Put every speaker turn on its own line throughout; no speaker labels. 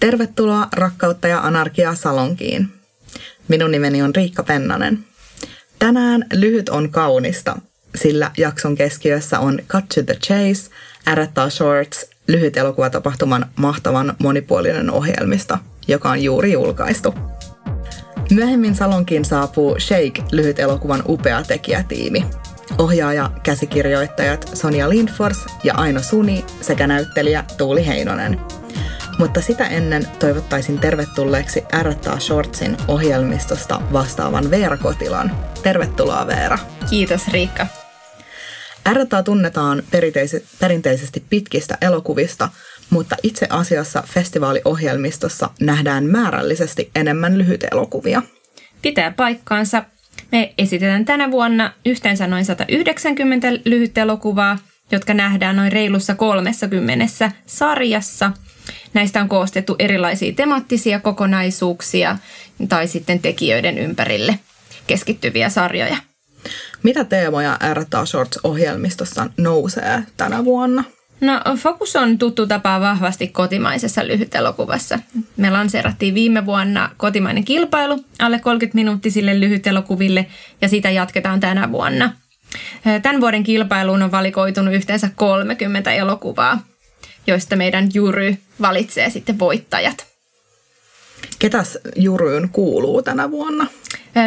Tervetuloa rakkautta ja anarkiaa salonkiin. Minun nimeni on Riikka Pennanen. Tänään lyhyt on kaunista, sillä jakson keskiössä on Cut to the Chase, R&A Shorts, lyhyt elokuvatapahtuman mahtavan monipuolinen ohjelmista, joka on juuri julkaistu. Myöhemmin salonkiin saapuu Shake lyhyt elokuvan upea tekijätiimi. Ohjaaja, käsikirjoittajat Sonja Lindfors ja Aino Suni sekä näyttelijä Tuuli Heinonen – mutta sitä ennen toivottaisin tervetulleeksi R&A Shortsin ohjelmistosta vastaavan Veera Kotilan. Tervetuloa Veera.
Kiitos Riikka.
R&A tunnetaan perinteisesti pitkistä elokuvista, mutta itse asiassa festivaaliohjelmistossa nähdään määrällisesti enemmän elokuvia.
Pitää paikkaansa. Me esitetään tänä vuonna yhteensä noin 190 elokuvaa, jotka nähdään noin reilussa 30 sarjassa – Näistä on koostettu erilaisia temaattisia kokonaisuuksia tai sitten tekijöiden ympärille keskittyviä sarjoja.
Mitä teemoja R&A Shorts-ohjelmistossa nousee tänä vuonna?
No, fokus on tuttu tapa vahvasti kotimaisessa lyhytelokuvassa. Me lanseerattiin viime vuonna kotimainen kilpailu alle 30 minuuttisille lyhytelokuville ja sitä jatketaan tänä vuonna. Tämän vuoden kilpailuun on valikoitunut yhteensä 30 elokuvaa joista meidän jury valitsee sitten voittajat.
Ketäs juryyn kuuluu tänä vuonna?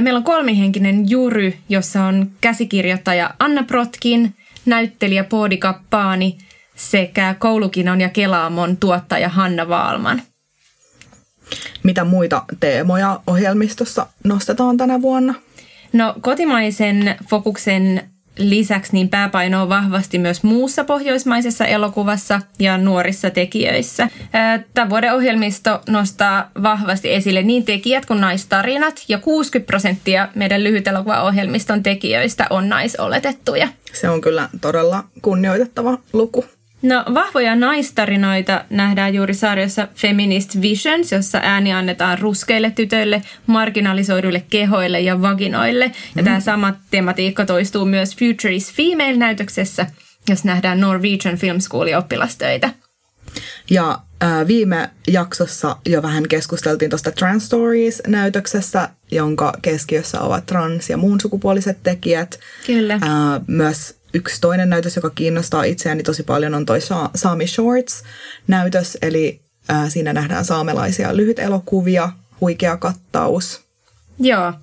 Meillä on kolmihenkinen jury, jossa on käsikirjoittaja Anna Protkin, näyttelijä Poodi Kappaani sekä Koulukinon ja Kelaamon tuottaja Hanna Vaalman.
Mitä muita teemoja ohjelmistossa nostetaan tänä vuonna?
No kotimaisen fokuksen lisäksi niin pääpaino on vahvasti myös muussa pohjoismaisessa elokuvassa ja nuorissa tekijöissä. Tämän vuoden ohjelmisto nostaa vahvasti esille niin tekijät kuin naistarinat ja 60 prosenttia meidän lyhytelokuvaohjelmiston tekijöistä on naisoletettuja.
Se on kyllä todella kunnioitettava luku.
No vahvoja naistarinoita nähdään juuri sarjassa Feminist Visions, jossa ääni annetaan ruskeille tytöille, marginalisoiduille kehoille ja vaginoille. Ja mm. tämä sama tematiikka toistuu myös Future is Female-näytöksessä, jos nähdään Norwegian Film Schoolin oppilastöitä.
Ja äh, viime jaksossa jo vähän keskusteltiin tuosta Trans Stories-näytöksessä, jonka keskiössä ovat trans- ja muun sukupuoliset tekijät.
Kyllä. Äh,
myös yksi toinen näytös, joka kiinnostaa itseäni tosi paljon, on toi Sami Shorts-näytös, eli ää, siinä nähdään saamelaisia lyhytelokuvia, huikea kattaus.
Joo,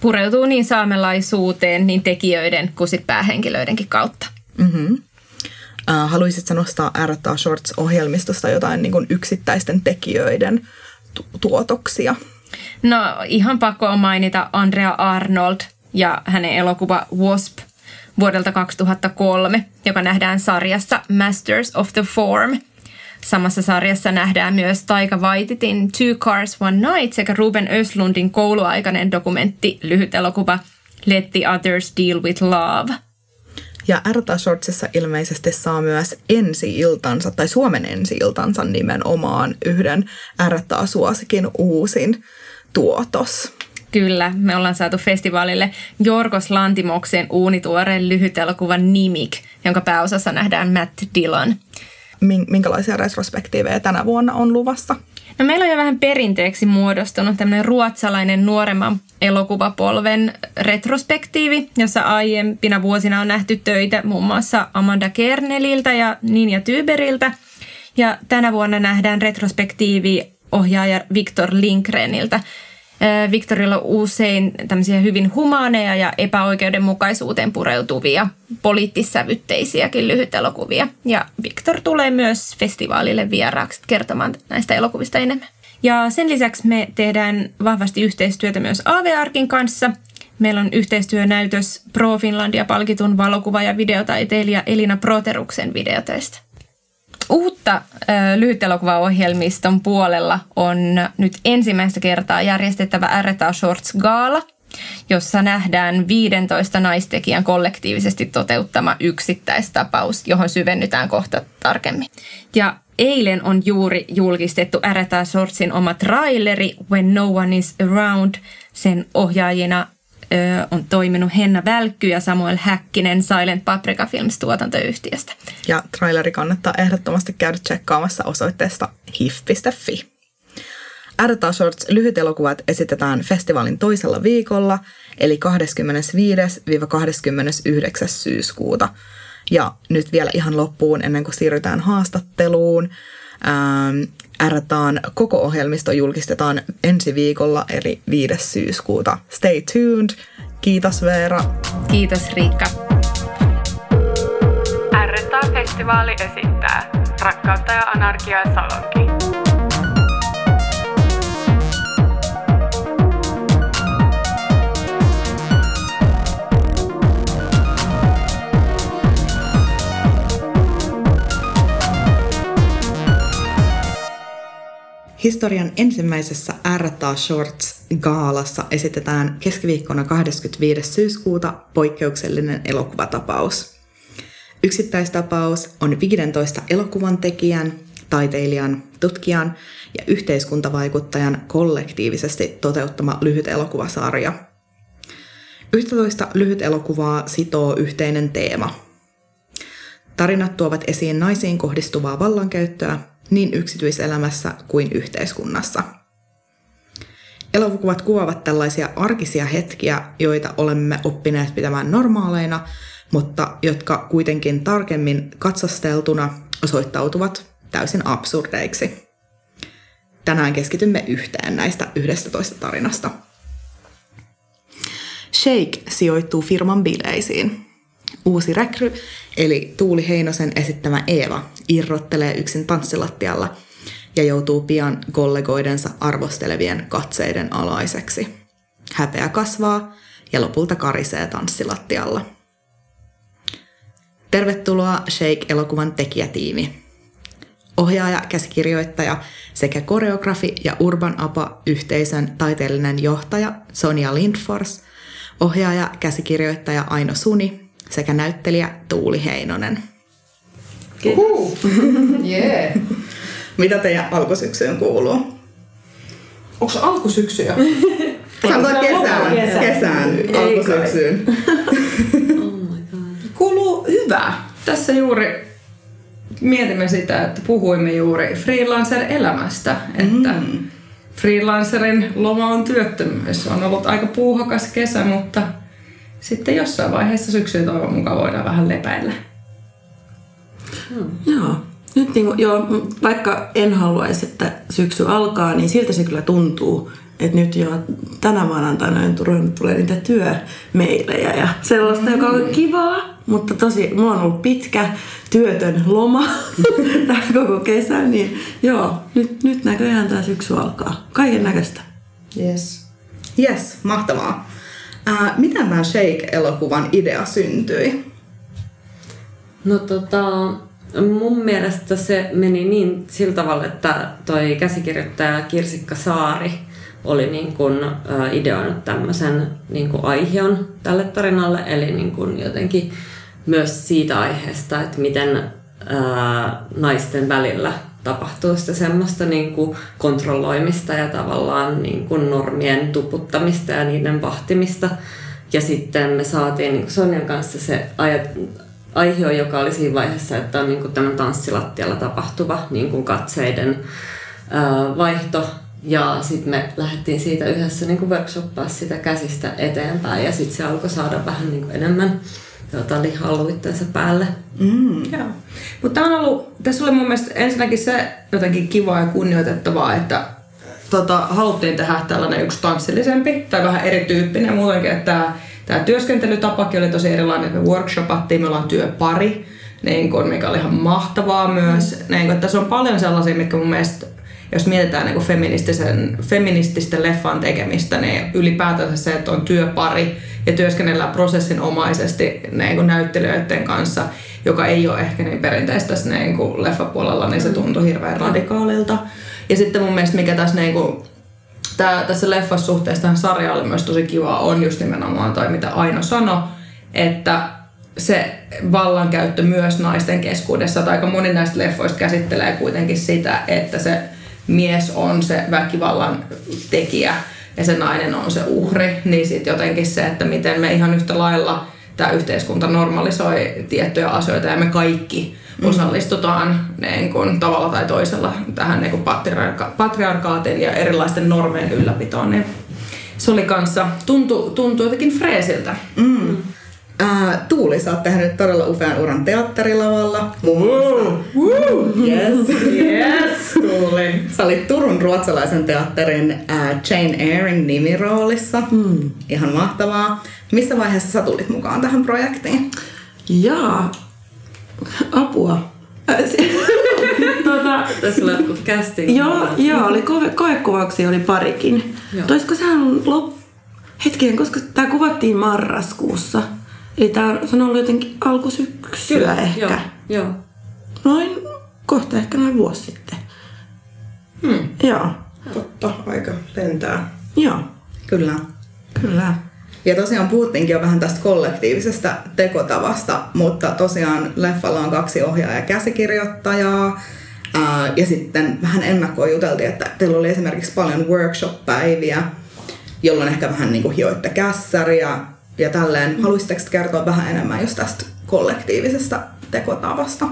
pureutuu niin saamelaisuuteen niin tekijöiden kuin sit päähenkilöidenkin kautta.
Mm-hmm. Äh, haluaisitko nostaa R&A Shorts-ohjelmistosta jotain niin kuin yksittäisten tekijöiden tu- tuotoksia?
No ihan pakko on mainita Andrea Arnold ja hänen elokuva Wasp – vuodelta 2003, joka nähdään sarjassa Masters of the Form. Samassa sarjassa nähdään myös Taika Waititin Two Cars One Night sekä Ruben Östlundin kouluaikainen dokumentti lyhyt elokuva Let the Others Deal with Love.
Ja Ärta Shortsissa ilmeisesti saa myös ensi-iltansa, tai Suomen ensi-iltansa nimenomaan yhden Ärta-suosikin uusin tuotos.
Kyllä, me ollaan saatu festivaalille Jorgos Lantimoksen uunituoreen lyhyt elokuva Nimik, jonka pääosassa nähdään Matt Dillon.
Minkälaisia retrospektiivejä tänä vuonna on luvassa?
No meillä on jo vähän perinteeksi muodostunut tämmöinen ruotsalainen nuoremman elokuvapolven retrospektiivi, jossa aiempina vuosina on nähty töitä muun muassa Amanda Kerneliltä ja Ninja Tyberiltä. Ja tänä vuonna nähdään retrospektiivi ohjaaja Viktor Linkreniltä, Victorilla on usein tämmöisiä hyvin humaaneja ja epäoikeudenmukaisuuteen pureutuvia poliittissävytteisiäkin lyhytelokuvia. Ja Victor tulee myös festivaalille vieraaksi kertomaan näistä elokuvista enemmän. Ja sen lisäksi me tehdään vahvasti yhteistyötä myös AV-arkin kanssa. Meillä on yhteistyönäytös Pro Finlandia palkitun valokuva- ja videotaiteilija Elina Proteruksen videotöistä. Uutta lyhytelokuvaohjelmiston puolella on nyt ensimmäistä kertaa järjestettävä R&A Shorts Gaala, jossa nähdään 15 naistekijän kollektiivisesti toteuttama yksittäistapaus, johon syvennytään kohta tarkemmin. Ja eilen on juuri julkistettu R&A Shortsin oma traileri When No One Is Around. Sen ohjaajina ö, on toiminut Henna Välkky ja Samuel Häkkinen Silent Paprika Films tuotantoyhtiöstä.
Ja traileri kannattaa ehdottomasti käydä tsekkaamassa osoitteesta hif.fi. Ärta Shorts lyhytelokuvat esitetään festivaalin toisella viikolla, eli 25-29. syyskuuta. Ja nyt vielä ihan loppuun, ennen kuin siirrytään haastatteluun, Ärtaan koko ohjelmisto julkistetaan ensi viikolla, eli 5. syyskuuta. Stay tuned. Kiitos Veera.
Kiitos Riikka.
Ärtaa-festivaali esittää Rakkautta ja anarkiaa Salonki.
Historian ensimmäisessä R.A. Shorts-gaalassa esitetään keskiviikkona 25. syyskuuta poikkeuksellinen elokuvatapaus. Yksittäistapaus on 15 elokuvan tekijän, taiteilijan, tutkijan ja yhteiskuntavaikuttajan kollektiivisesti toteuttama lyhyt elokuvasarja. 11 lyhyt elokuvaa sitoo yhteinen teema. Tarinat tuovat esiin naisiin kohdistuvaa vallankäyttöä niin yksityiselämässä kuin yhteiskunnassa. Elokuvat kuvaavat tällaisia arkisia hetkiä, joita olemme oppineet pitämään normaaleina, mutta jotka kuitenkin tarkemmin katsasteltuna osoittautuvat täysin absurdeiksi. Tänään keskitymme yhteen näistä 11 tarinasta. Shake sijoittuu firman bileisiin. Uusi rekry, eli Tuuli Heinosen esittämä Eeva, irrottelee yksin tanssilattialla ja joutuu pian kollegoidensa arvostelevien katseiden alaiseksi. Häpeä kasvaa ja lopulta karisee tanssilattialla. Tervetuloa Shake-elokuvan tekijätiimi. Ohjaaja, käsikirjoittaja sekä koreografi ja Urban Apa-yhteisön taiteellinen johtaja Sonja Lindfors, ohjaaja, käsikirjoittaja Aino Suni sekä näyttelijä Tuuli Heinonen.
Yeah.
Mitä teidän alkusyksyyn kuuluu?
Onko se alkusyksyä?
Sanotaan kesään, kesään, kesään alkusyksyyn.
oh Kuuluu hyvä. Tässä juuri mietimme sitä, että puhuimme juuri freelancer-elämästä, että mm. freelancerin loma on työttömyys. On ollut aika puuhakas kesä, mutta sitten jossain vaiheessa syksyä toivon mukaan voidaan vähän lepäillä.
Hmm. Joo. Nyt niin kuin, joo, vaikka en haluaisi, että syksy alkaa, niin siltä se kyllä tuntuu. Että nyt jo tänä maanantaina on tulee niitä työmeilejä ja sellaista, mm. joka on kivaa. Mutta tosi, mulla on ollut pitkä työtön loma tämä koko kesä, niin joo, nyt, nyt näköjään tämä syksy alkaa. Kaiken näköistä.
Yes. Yes, mahtavaa. Äh, miten tämä Shake-elokuvan idea syntyi?
No tota, mun mielestä se meni niin sillä tavalla, että toi käsikirjoittaja Kirsikka Saari oli niin kuin, äh, ideoinut tämmöisen niin aiheon tälle tarinalle, eli niin kuin jotenkin myös siitä aiheesta, että miten ää, naisten välillä tapahtuu sitä semmoista niin kuin kontrolloimista ja tavallaan niin kuin normien tuputtamista ja niiden vahtimista. Ja sitten me saatiin niin Sonjan kanssa se aihe, joka oli siinä vaiheessa, että on niin kuin tämän tanssilattialla tapahtuva niin kuin katseiden ää, vaihto. Ja sitten me lähdettiin siitä yhdessä niin kuin workshoppaa sitä käsistä eteenpäin ja sitten se alkoi saada vähän niin kuin enemmän tuota, lihaa luittensa päälle.
Mm. Joo. Mutta on ollut, tässä oli mun mielestä ensinnäkin se jotenkin kivaa ja kunnioitettavaa, että tota, haluttiin tehdä tällainen yksi tanssillisempi tai vähän erityyppinen muutenkin, että tämä työskentelytapakin oli tosi erilainen, että me workshopattiin, me ollaan työpari, niin kun, mikä oli ihan mahtavaa myös. Mm. Niin kun, tässä on paljon sellaisia, mitkä mun mielestä jos mietitään niin feministisen, feminististen leffan tekemistä, niin ylipäätänsä se, että on työpari ja työskennellään prosessinomaisesti niin näyttelijöiden kanssa, joka ei ole ehkä niin perinteistä tässä niin kuin leffapuolella, niin se mm. tuntui hirveän radikaalilta. Ja sitten mun mielestä mikä tässä niin kuin, tää, tässä leffassa suhteessa tähän sarjaan oli myös tosi kiva on just nimenomaan toi mitä Aino sanoi, että se vallankäyttö myös naisten keskuudessa, tai aika moni näistä leffoista käsittelee kuitenkin sitä, että se mies on se väkivallan tekijä ja se nainen on se uhri, niin sitten jotenkin se, että miten me ihan yhtä lailla tämä yhteiskunta normalisoi tiettyjä asioita ja me kaikki osallistutaan niin kuin, tavalla tai toisella tähän niin patriarka- patriarkaatin ja erilaisten normien ylläpitoon, niin se oli kanssa, tuntui, tuntui jotenkin freesiltä.
Mm. Ää, Tuuli, sä oot tehnyt todella upean uran teatterilavalla.
Woo! Woo!
Yes.
Yes, Tuuli.
Sä olit Turun ruotsalaisen teatterin ää, Jane Eyren nimiroolissa. Mm. Ihan mahtavaa. Missä vaiheessa sä tulit mukaan tähän projektiin?
Jaa, apua. Äh, se- tota,
Tässä oli casting.
joo, joo, oli koe, koekuvauksia oli parikin.
Joo.
Olisiko sehän lop... Hetkinen, koska tämä kuvattiin marraskuussa. Eli tämä on, se on ollut jotenkin alkusyksyä ehkä.
Joo, joo.
Noin, kohta ehkä noin vuosi sitten.
Hmm.
Joo,
Totta, aika lentää.
joo,
Kyllä.
kyllä.
Ja tosiaan puhuttiinkin jo vähän tästä kollektiivisesta tekotavasta, mutta tosiaan leffalla on kaksi ohjaajaa ja käsikirjoittajaa. Ää, ja sitten vähän ennakkoon juteltiin, että teillä oli esimerkiksi paljon workshop-päiviä, jolloin ehkä vähän niin kuin hioitte kässäriä ja tälleen. Haluaisitteko te kertoa vähän enemmän just tästä kollektiivisesta tekotavasta?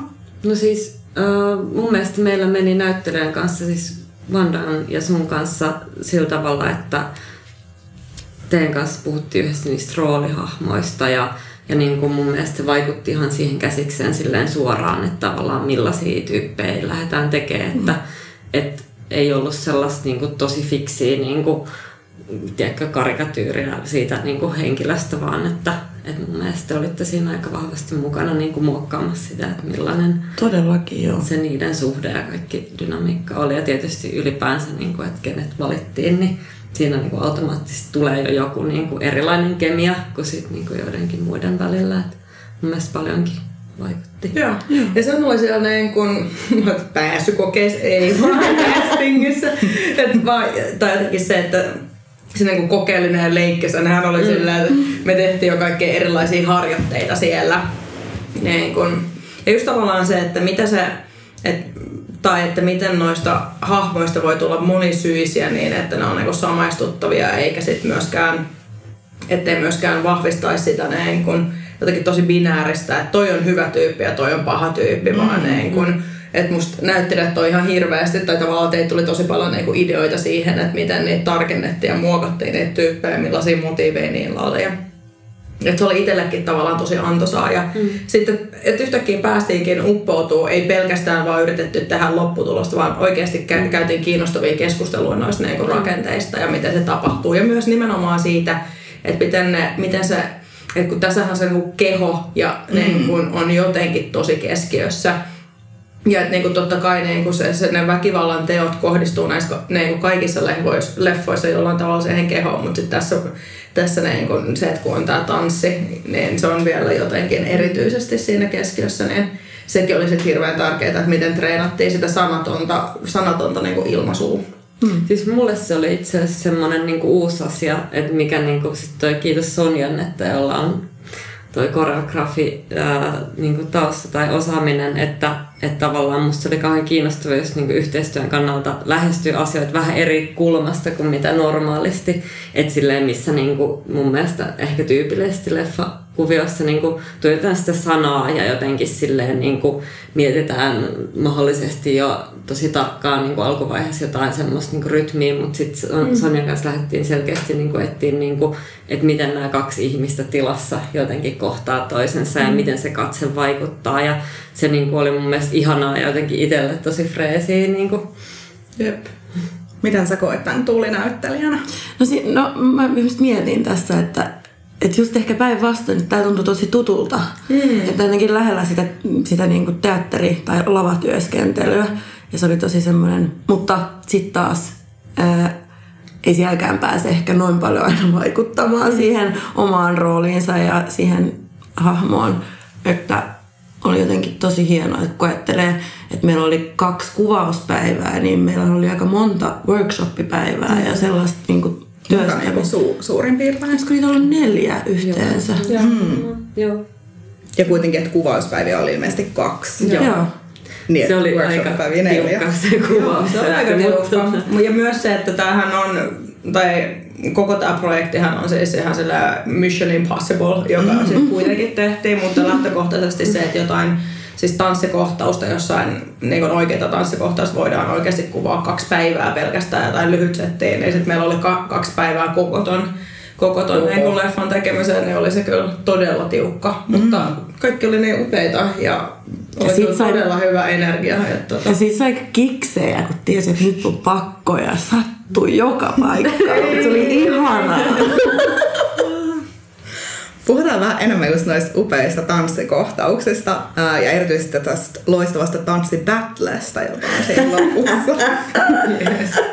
No siis äh, mun mielestä meillä meni näyttelijän kanssa, siis Vandan ja sun kanssa sillä tavalla, että teidän kanssa puhuttiin yhdessä niistä roolihahmoista ja, ja niin kuin mun mielestä se vaikutti ihan siihen käsikseen silleen suoraan, että tavallaan millaisia tyyppejä lähdetään tekemään, että et ei ollut sellaista niin kuin tosi fiksiä niin kuin, tiedätkö, karikatyyriä siitä niin kuin henkilöstä, vaan että, että mun mielestä olitte siinä aika vahvasti mukana niin kuin muokkaamassa sitä, että millainen
Todellakin joo.
se niiden suhde ja kaikki dynamiikka oli. Ja tietysti ylipäänsä, niin kuin, että kenet valittiin, niin siinä niin kuin automaattisesti tulee jo joku niin kuin erilainen kemia kuin sit niin kuin joidenkin muiden välillä. Et mun mielestä paljonkin vaikutti.
Joo. Ja se oli siellä niin kuin, pääsykokeissa, ei vaan castingissa. Et vaan, tai jotenkin se, että se niin kokeellinen ja leikkisä, nehän oli mm. sillä, että me tehtiin jo kaikkea erilaisia harjoitteita siellä. Niin kuin, ja just tavallaan se, että mitä se, et, tai että miten noista hahmoista voi tulla monisyisiä niin, että ne on niin samaistuttavia, eikä sit myöskään, ettei myöskään vahvistaisi sitä niin kuin, jotenkin tosi binääristä, että toi on hyvä tyyppi ja toi on paha tyyppi, mm, vaan niin kuin, että musta näyttelijät on ihan hirveästi, tai tavallaan teitä tuli tosi paljon niinku ideoita siihen, että miten niitä tarkennettiin ja muokattiin niitä tyyppejä, millaisia motiiveja niillä oli. Ja että se oli itsellekin tavallaan tosi antoisaa. Ja mm. sitten, että yhtäkkiä päästiinkin uppoutuu, ei pelkästään vaan yritetty tehdä lopputulosta, vaan oikeasti kä- käytiin kiinnostavia keskusteluja noista niinku rakenteista ja miten se tapahtuu. Ja myös nimenomaan siitä, että miten, ne, miten se, että kun tässähän se niinku keho ja mm. niin kun on jotenkin tosi keskiössä, ja että niinku totta kai niinku se, se, ne väkivallan teot kohdistuu näissä niinku kaikissa leffoissa, leffoissa jollain tavalla siihen kehoon, mutta sitten tässä, tässä niinku se, että kun on tämä tanssi, niin se on vielä jotenkin erityisesti siinä keskiössä, niin sekin oli sitten hirveän tärkeää, että miten treenattiin sitä sanatonta, sanatonta niinku ilmaisua.
Hmm. Siis mulle se oli itse asiassa semmoinen niinku uusi asia, että mikä niinku sit toi kiitos Sonjan, että jolla on toi koreografi ää, niinku tausta tai osaaminen, että, että tavallaan musta oli kauhean kiinnostavaa, jos niinku yhteistyön kannalta lähestyy asioita vähän eri kulmasta kuin mitä normaalisti. Et silleen, missä niinku mun mielestä ehkä tyypillisesti leffa kuviossa niin kuin, tuotetaan sitä sanaa ja jotenkin silleen niin kuin, mietitään mahdollisesti jo tosi tarkkaan niin kuin alkuvaiheessa jotain semmoista niin kuin, rytmiä, mutta sitten mm. Sonjan kanssa lähdettiin selkeästi niin kuin, etsiä, niin kuin, että miten nämä kaksi ihmistä tilassa jotenkin kohtaa toisensa mm. ja miten se katse vaikuttaa ja se niin kuin, oli mun mielestä ihanaa ja jotenkin itselle tosi freesiä. Niin kuin.
Jep. Miten sä koet tämän tuulinäyttelijänä?
No, si- no mä just mietin tässä, että että just ehkä päinvastoin, että tämä tuntui tosi tutulta. Mm. Että jotenkin lähellä sitä, sitä niin kuin teatteri- tai lavatyöskentelyä. Ja se oli tosi semmoinen, mutta sitten taas ää, ei sielläkään pääse ehkä noin paljon aina vaikuttamaan mm. siihen omaan rooliinsa ja siihen hahmoon. Että oli jotenkin tosi hienoa, että kun ajattelee, että meillä oli kaksi kuvauspäivää, niin meillä oli aika monta workshoppipäivää mm. ja sellaista niin kuin
Niinku su- suurin piirtein?
Olisiko niitä ollut neljä yhteensä?
Joo. Mm. Joo.
Ja kuitenkin, että kuvauspäiviä oli ilmeisesti kaksi.
Joo. Joo.
Niin, se oli aika tiukka se kuvaus.
Se oli aika tiukka. Ja myös se, että tämähän on, tai koko tämä projektihan on siis ihan sillä Mission Impossible, joka mm. sitten kuitenkin tehtiin, mutta lähtökohtaisesti se, että jotain siis tanssikohtausta jossain, niin kuin oikeita tanssikohtausta voidaan oikeasti kuvaa kaksi päivää pelkästään jotain lyhyt settiä, niin sitten meillä oli ka- kaksi päivää koko ton, koko ton niin kuin leffan tekemiseen, niin oli se kyllä todella tiukka, mm. mutta kaikki oli niin upeita ja oli
sit
kyllä
sai-
todella hyvä energia. Että, tota,
Ja siis sai kiksejä, kun tiesi, että nyt on pakko ja sattui joka paikkaan. Se oli ihanaa.
Puhutaan vähän enemmän just noista upeista tanssikohtauksista ää, ja erityisesti tästä loistavasta tanssibattlesta, jota on siinä lopussa.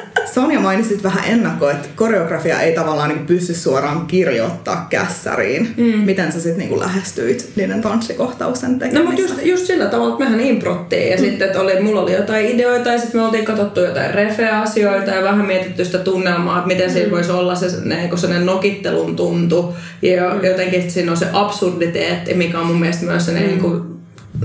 Sonja mainitsit vähän ennakkoon, että koreografia ei tavallaan niin pysty suoraan kirjoittaa kässäriin. Mm. Miten sä sitten niin lähestyit niiden tanssikohtausten tekemistä?
No mutta just, just sillä tavalla, että mehän improttiin ja mm. sitten, että oli, mulla oli jotain ideoita ja sitten me oltiin katsottu jotain refe-asioita ja vähän mietitty sitä tunnelmaa, että miten siinä voisi olla se kun sellainen nokittelun tuntu ja jotenkin että siinä on se absurditeetti, mikä on mun mielestä myös se mm. niin kuin,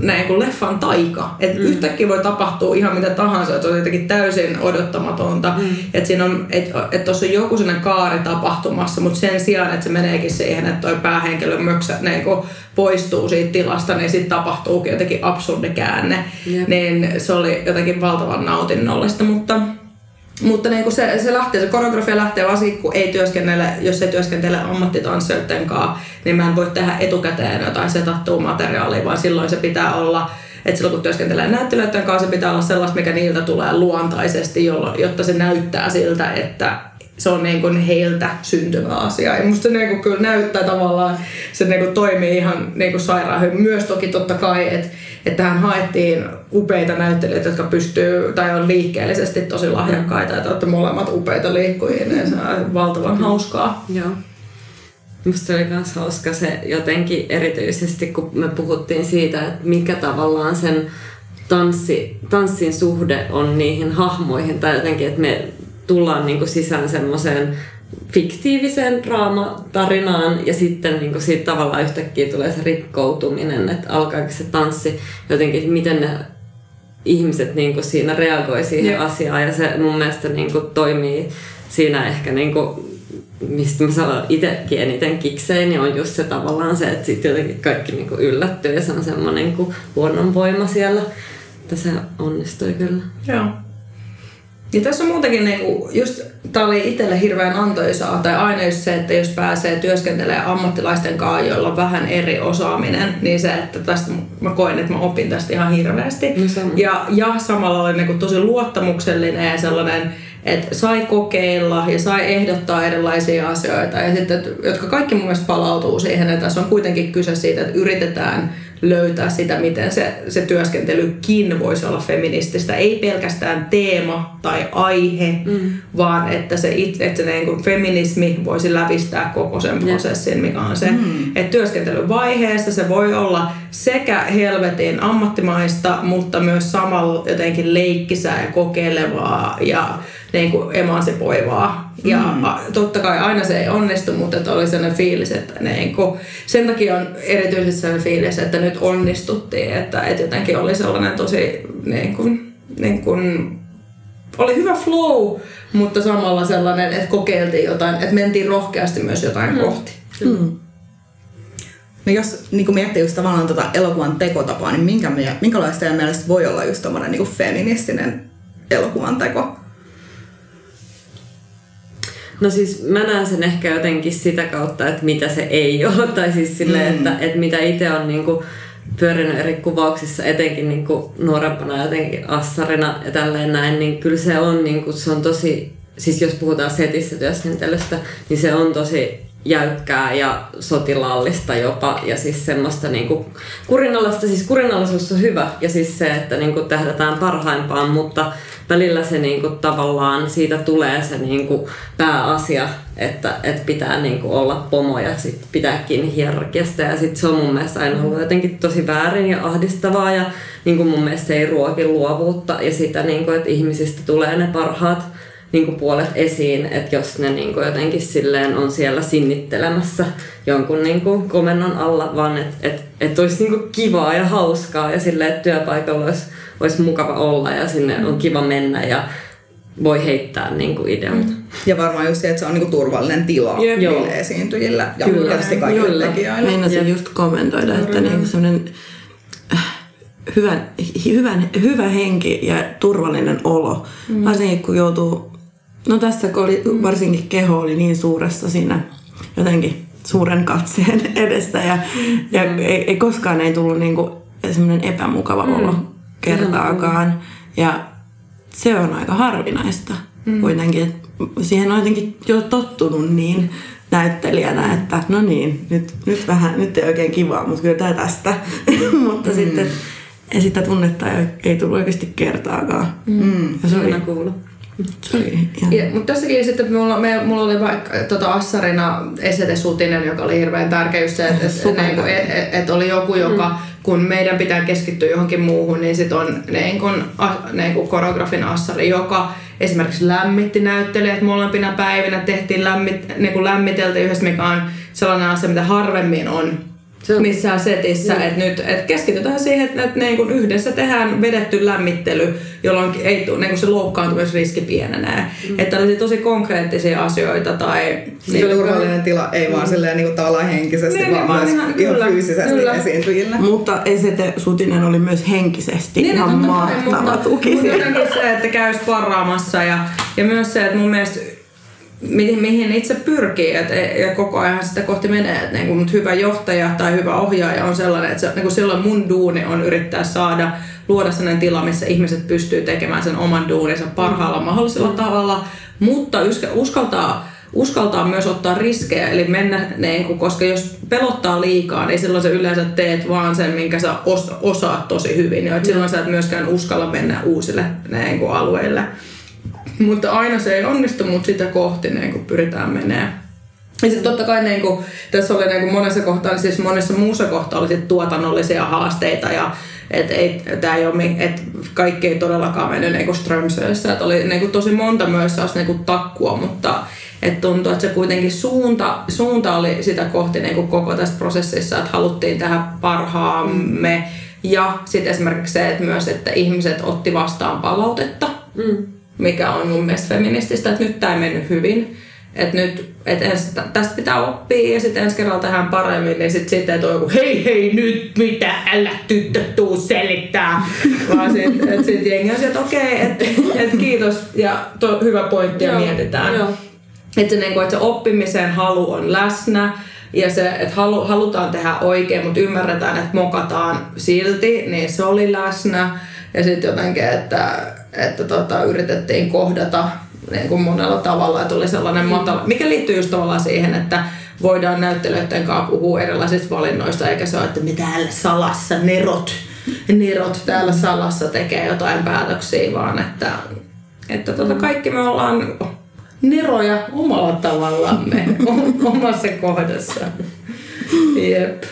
näin kuin leffan taika. Että mm. yhtäkkiä voi tapahtua ihan mitä tahansa, että on jotenkin täysin odottamatonta. Mm. Että siinä on, että et tuossa on joku sellainen kaari tapahtumassa, mutta sen sijaan, että se meneekin siihen, että toi päähenkilö möksä, niin kuin poistuu siitä tilasta, niin sitten tapahtuukin jotenkin absurdi käänne.
Jep.
Niin se oli jotenkin valtavan nautinnollista, mutta mutta niin se, se lähtee, se koreografia lähtee varsinkin, kun ei työskennellä, jos ei työskentele ammattitanssijoiden kanssa, niin mä en voi tehdä etukäteen jotain setattua materiaalia, vaan silloin se pitää olla, että silloin kun työskentelee näyttelijöiden kanssa, se pitää olla sellaista, mikä niiltä tulee luontaisesti, jolloin, jotta se näyttää siltä, että se on niin kuin heiltä syntyvä asia. Ja musta se niin kuin kyllä näyttää tavallaan, se niin kuin toimii ihan niin kuin sairaan hyvin. Myös toki totta kai, että, että tähän haettiin upeita näyttelijöitä, jotka pystyy tai on liikkeellisesti tosi lahjakkaita. Että olette molemmat upeita liikkujia, niin se on valtavan hauskaa.
Joo. Musta oli myös hauska se jotenkin erityisesti, kun me puhuttiin siitä, että mikä tavallaan sen tanssi, tanssin suhde on niihin hahmoihin, tai jotenkin, että me tullaan niinku sisään semmoiseen fiktiiviseen draamatarinaan ja sitten niinku siitä tavallaan yhtäkkiä tulee se rikkoutuminen, että alkaako se tanssi jotenkin, miten ne ihmiset niinku siinä reagoi siihen
Jep.
asiaan ja se mun mielestä niinku toimii siinä ehkä niinku mistä mä saan itsekin eniten kikseen, niin on just se tavallaan se, että sitten jotenkin kaikki niinku yllättyy ja se on semmoinen niinku luonnonvoima siellä. Että se onnistui kyllä.
Joo. Ja tässä on muutenkin niinku, just, tää oli itselle hirveän antoisaa, tai aina just se, että jos pääsee työskentelemään ammattilaisten kanssa, joilla on vähän eri osaaminen, niin se, että tästä mä koen, että mä opin tästä ihan hirveästi.
No sama.
ja, ja samalla oli niinku tosi luottamuksellinen ja sellainen, että sai kokeilla ja sai ehdottaa erilaisia asioita, ja sitten, että- jotka kaikki mun mielestä palautuu siihen, että tässä on kuitenkin kyse siitä, että yritetään löytää sitä, miten se, se työskentelykin voisi olla feminististä. Ei pelkästään teema tai aihe, mm. vaan että se, it, että se niin kuin feminismi voisi lävistää koko sen prosessin, mikä on se. Mm. Että työskentelyvaiheessa se voi olla sekä helvetin ammattimaista, mutta myös samalla jotenkin leikkisää ja kokeilevaa ja niin kuin emansipoivaa. Ja a- totta kai aina se ei onnistu, mutta että oli sellainen fiilis, että niin kuin, sen takia on erityisesti sellainen fiilis, että nyt onnistuttiin, että, että jotenkin oli sellainen tosi niin kuin, niin kuin, oli hyvä flow, mutta samalla sellainen, että kokeiltiin jotain, että mentiin rohkeasti myös jotain mm. kohti.
No jos niin miettii just tavallaan tota elokuvan tekotapaa, niin minkä, minkälaista teidän mielestä voi olla just tommonen niin feministinen elokuvan teko?
No siis mä näen sen ehkä jotenkin sitä kautta, että mitä se ei ole. Tai siis silleen, mm. että, että mitä itse on niinku pyörinyt eri kuvauksissa, etenkin niinku nuorempana jotenkin assarina ja tälleen näin, niin kyllä se on, niinku, se on tosi, siis jos puhutaan setissä työskentelystä, niin se on tosi jäykkää ja sotilaallista jopa ja siis semmoista niinku kurinalaista, siis kurinalaisuus on hyvä ja siis se, että niinku tähdätään parhaimpaan, mutta välillä se niinku tavallaan siitä tulee se niinku pääasia, että, että pitää niinku olla pomo ja sit pitää kiinni hierarkiasta. Ja sit se on mun mielestä aina ollut jotenkin tosi väärin ja ahdistavaa ja niinku mun mielestä ei ruoki luovuutta. Ja sitä, niinku, että ihmisistä tulee ne parhaat niinku puolet esiin, että jos ne niinku jotenkin silleen on siellä sinnittelemässä jonkun niinku komennon alla, vaan että et, et olisi niinku kivaa ja hauskaa ja silleen, että työpaikalla olisi, olisi mukava olla ja sinne on kiva mennä ja voi heittää niinku ideoita.
Ja varmaan just se, että se on niin turvallinen tila
Jep.
niille
Joo.
esiintyjille ja
Kyllä.
tietysti kaikille
Kyllä.
tekijöille.
Meinasin just kommentoida, että niinku semmoinen hyvän, hyvän, hyvä henki ja turvallinen olo. Mm. Varsinkin kun joutuu, no tässä kun oli, varsinkin keho oli niin suuressa siinä jotenkin suuren katseen edessä ja, mm. ja ei, ei, koskaan ei tullut niinku semmoinen epämukava mm. olo kertaakaan. Ja se on aika harvinaista mm. kuitenkin. Siihen on jotenkin jo tottunut niin näyttelijänä, että no niin, nyt, nyt vähän, nyt ei oikein kivaa, mutta kyllä tämä tästä. mutta mm. sitten ja sitä tunnetta ei, ei tullut oikeasti kertaakaan.
Mm. Ja se oli, kuulla.
Se oli ja, mutta tässäkin sitten mulla, me, mulla oli vaikka tota Assarina Esete Sutinen, joka oli hirveän tärkeä just se, että et, et, et, et oli joku, joka mm kun meidän pitää keskittyä johonkin muuhun, niin sitten on niin kun, a, niin kun koreografin assari, joka esimerkiksi lämmitti näyttelijät molempina päivinä, tehtiin lämmit, niin kun yhdessä, mikä on sellainen asia, mitä harvemmin on missään setissä. Mm. Että nyt et keskitytään siihen, että, niin kun yhdessä tehdään vedetty lämmittely, jolloin ei, niin kun se loukkaantumisriski pienenee. Mm. Että olisi tosi konkreettisia asioita. Tai,
niin turvallinen tila, ei mm. vaan silleen niin kuin tavallaan henkisesti, niin, vaan, vaan myös ihan, ihan kyllä, fyysisesti kyllä. esiintyjille.
Mutta Esete Sutinen oli myös henkisesti niin, ihan mahtava tuki.
Mutta se, että käy sparraamassa ja, ja myös se, että mun mielestä mihin, mihin itse pyrkii et, ja koko ajan sitä kohti menee. Et, niin kun, hyvä johtaja tai hyvä ohjaaja on sellainen, että se, niin silloin mun duuni on yrittää saada luoda sellainen tila, missä ihmiset pystyy tekemään sen oman duuninsa parhaalla mahdollisella tavalla, mutta uskaltaa uskaltaa myös ottaa riskejä, eli mennä, niin kuin, koska jos pelottaa liikaa, niin silloin sä yleensä teet vaan sen, minkä sä osaat tosi hyvin. Ja silloin sä et myöskään uskalla mennä uusille niin kuin, alueille. Mutta aina se ei onnistu, mutta sitä kohti niin kuin pyritään menemään. Ja sitten totta kai niin kuin, tässä oli niin kuin monessa kohtaa, niin siis monessa muussa kohtaa oli sit tuotannollisia haasteita ja et ei, tää ei ole, et kaikki ei todellakaan mennyt niin Strömsössä. Et oli niin kuin tosi monta myös saas niin kuin takkua, mutta et tuntui, että se kuitenkin suunta, suunta oli sitä kohti niin kuin koko tässä prosessissa, että haluttiin tehdä parhaamme. Ja sitten esimerkiksi se, että myös, että ihmiset otti vastaan palautetta. Mm mikä on mun mielestä feminististä, että nyt tämä ei mennyt hyvin. Että nyt, et ens, tästä pitää oppia ja sitten ensi kerralla tähän paremmin, niin sitten sit ei ole joku hei hei nyt mitä, älä tyttö tuu selittää. Vaan sitten et sit jengi on että okei, okay, että et kiitos ja to, hyvä pointti ja mietitään. Että se, niinku, et se oppimisen halu on läsnä ja se, että halu, halutaan tehdä oikein, mutta ymmärretään, että mokataan silti, niin se oli läsnä. Ja sitten jotenkin, että että tota, yritettiin kohdata niin kuin monella tavalla, että oli sellainen matala, mikä liittyy just tavallaan siihen, että voidaan näyttelijöiden kanssa puhua erilaisista valinnoista, eikä se ole, että me täällä salassa nerot, nerot täällä salassa tekee jotain päätöksiä, vaan että, että tota, kaikki me ollaan neroja omalla tavallamme omassa kohdassa. Jep.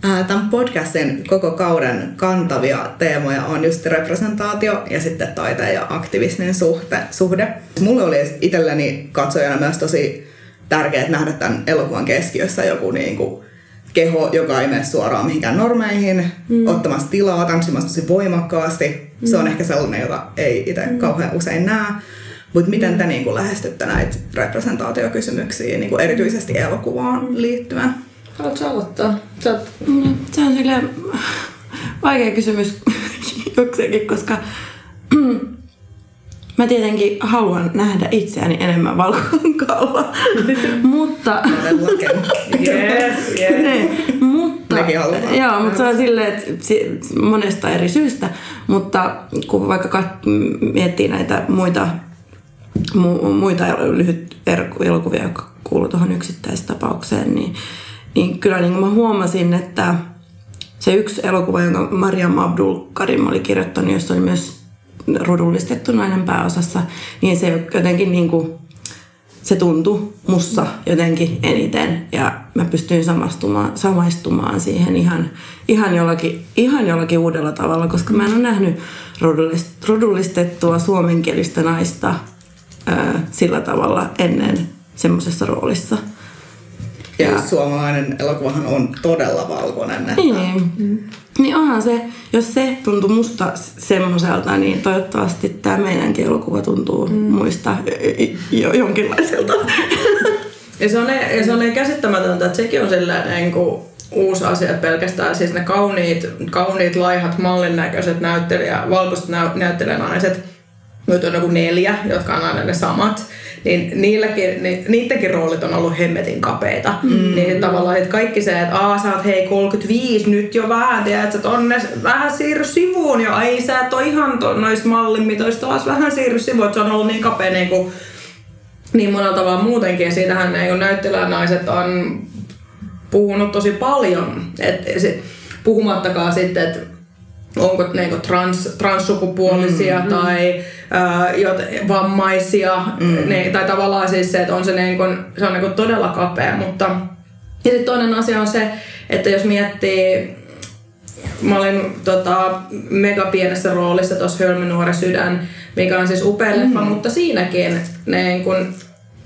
Tämän podcastin koko kauden kantavia teemoja on just representaatio ja sitten taiteen ja aktivismin suhte, suhde. Mulle oli itselleni katsojana myös tosi tärkeää nähdä tämän elokuvan keskiössä joku niin kuin keho, joka ei mene suoraan mihinkään normeihin, mm. ottamassa tilaa, tanssimassa tosi voimakkaasti. Mm. Se on mm. ehkä sellainen, jota ei itse mm. kauhean usein näe. Mutta miten te niin kuin lähestytte näitä representaatiokysymyksiä niin kuin erityisesti elokuvaan liittyen?
Haluatko aloittaa? Sä oot...
no, se on silleen vaikea kysymys jokseenkin, koska mä tietenkin haluan nähdä itseäni enemmän valkokankalla. mutta...
yes, yes.
ne, mutta, joo, mutta se on silleen, että monesta eri syystä, mutta kun vaikka kat- miettii näitä muita, mu, muita lyhyt elokuvia, jotka kuuluu tuohon yksittäistapaukseen, niin niin kyllä niin mä huomasin, että se yksi elokuva, jonka Mariam Abdul Karim oli kirjoittanut, jossa oli myös rudullistettu nainen pääosassa, niin se jotenkin niin kuin, se tuntui mussa jotenkin eniten ja mä pystyin samastumaan, samaistumaan siihen ihan, ihan, jollakin, ihan jollakin uudella tavalla, koska mä en ole nähnyt rodullistettua suomenkielistä naista ää, sillä tavalla ennen semmoisessa roolissa.
Ja suomalainen elokuvahan on todella valkoinen. Että...
Niin. Mm. Niin onhan se, jos se tuntuu musta semmoiselta, niin toivottavasti tämä meidänkin elokuva tuntuu mm. muista jo, jonkinlaiselta.
Ja se on, ne, ja se on ne käsittämätöntä, että sekin on silleen niin kuin uusi asia, että pelkästään siis ne kauniit, kauniit laihat, mallin näköiset näyttelijä, valkoiset näy, näyttelijänaiset, nyt on joku neljä, jotka on aina ne samat, niin niilläkin, ni, niidenkin roolit on ollut hemmetin kapeita. Mm. Niin tavallaan, että kaikki se, että aa sä oot hei 35 nyt jo vähän, tiedät, että tonne vähän siirry sivuun jo, ai sä et ihan to, noista mallin mitoista, taas vähän siirry sivuun, että se on ollut niin kapea niin kuin, niin monella tavalla muutenkin. Ja siitähän niin näyttelijänaiset on puhunut tosi paljon. Et, se, puhumattakaan sitten, että onko niinku trans, transsukupuolisia mm, tai ää, jot, vammaisia, mm. ne, tai tavallaan siis se, että on se, niinku, se on niinku todella kapea, mutta ja sitten toinen asia on se, että jos miettii, mä olin tota, mega pienessä roolissa tuossa Hölmö nuori sydän, mikä on siis upea leffa, mm. mutta siinäkin ne, niin kun,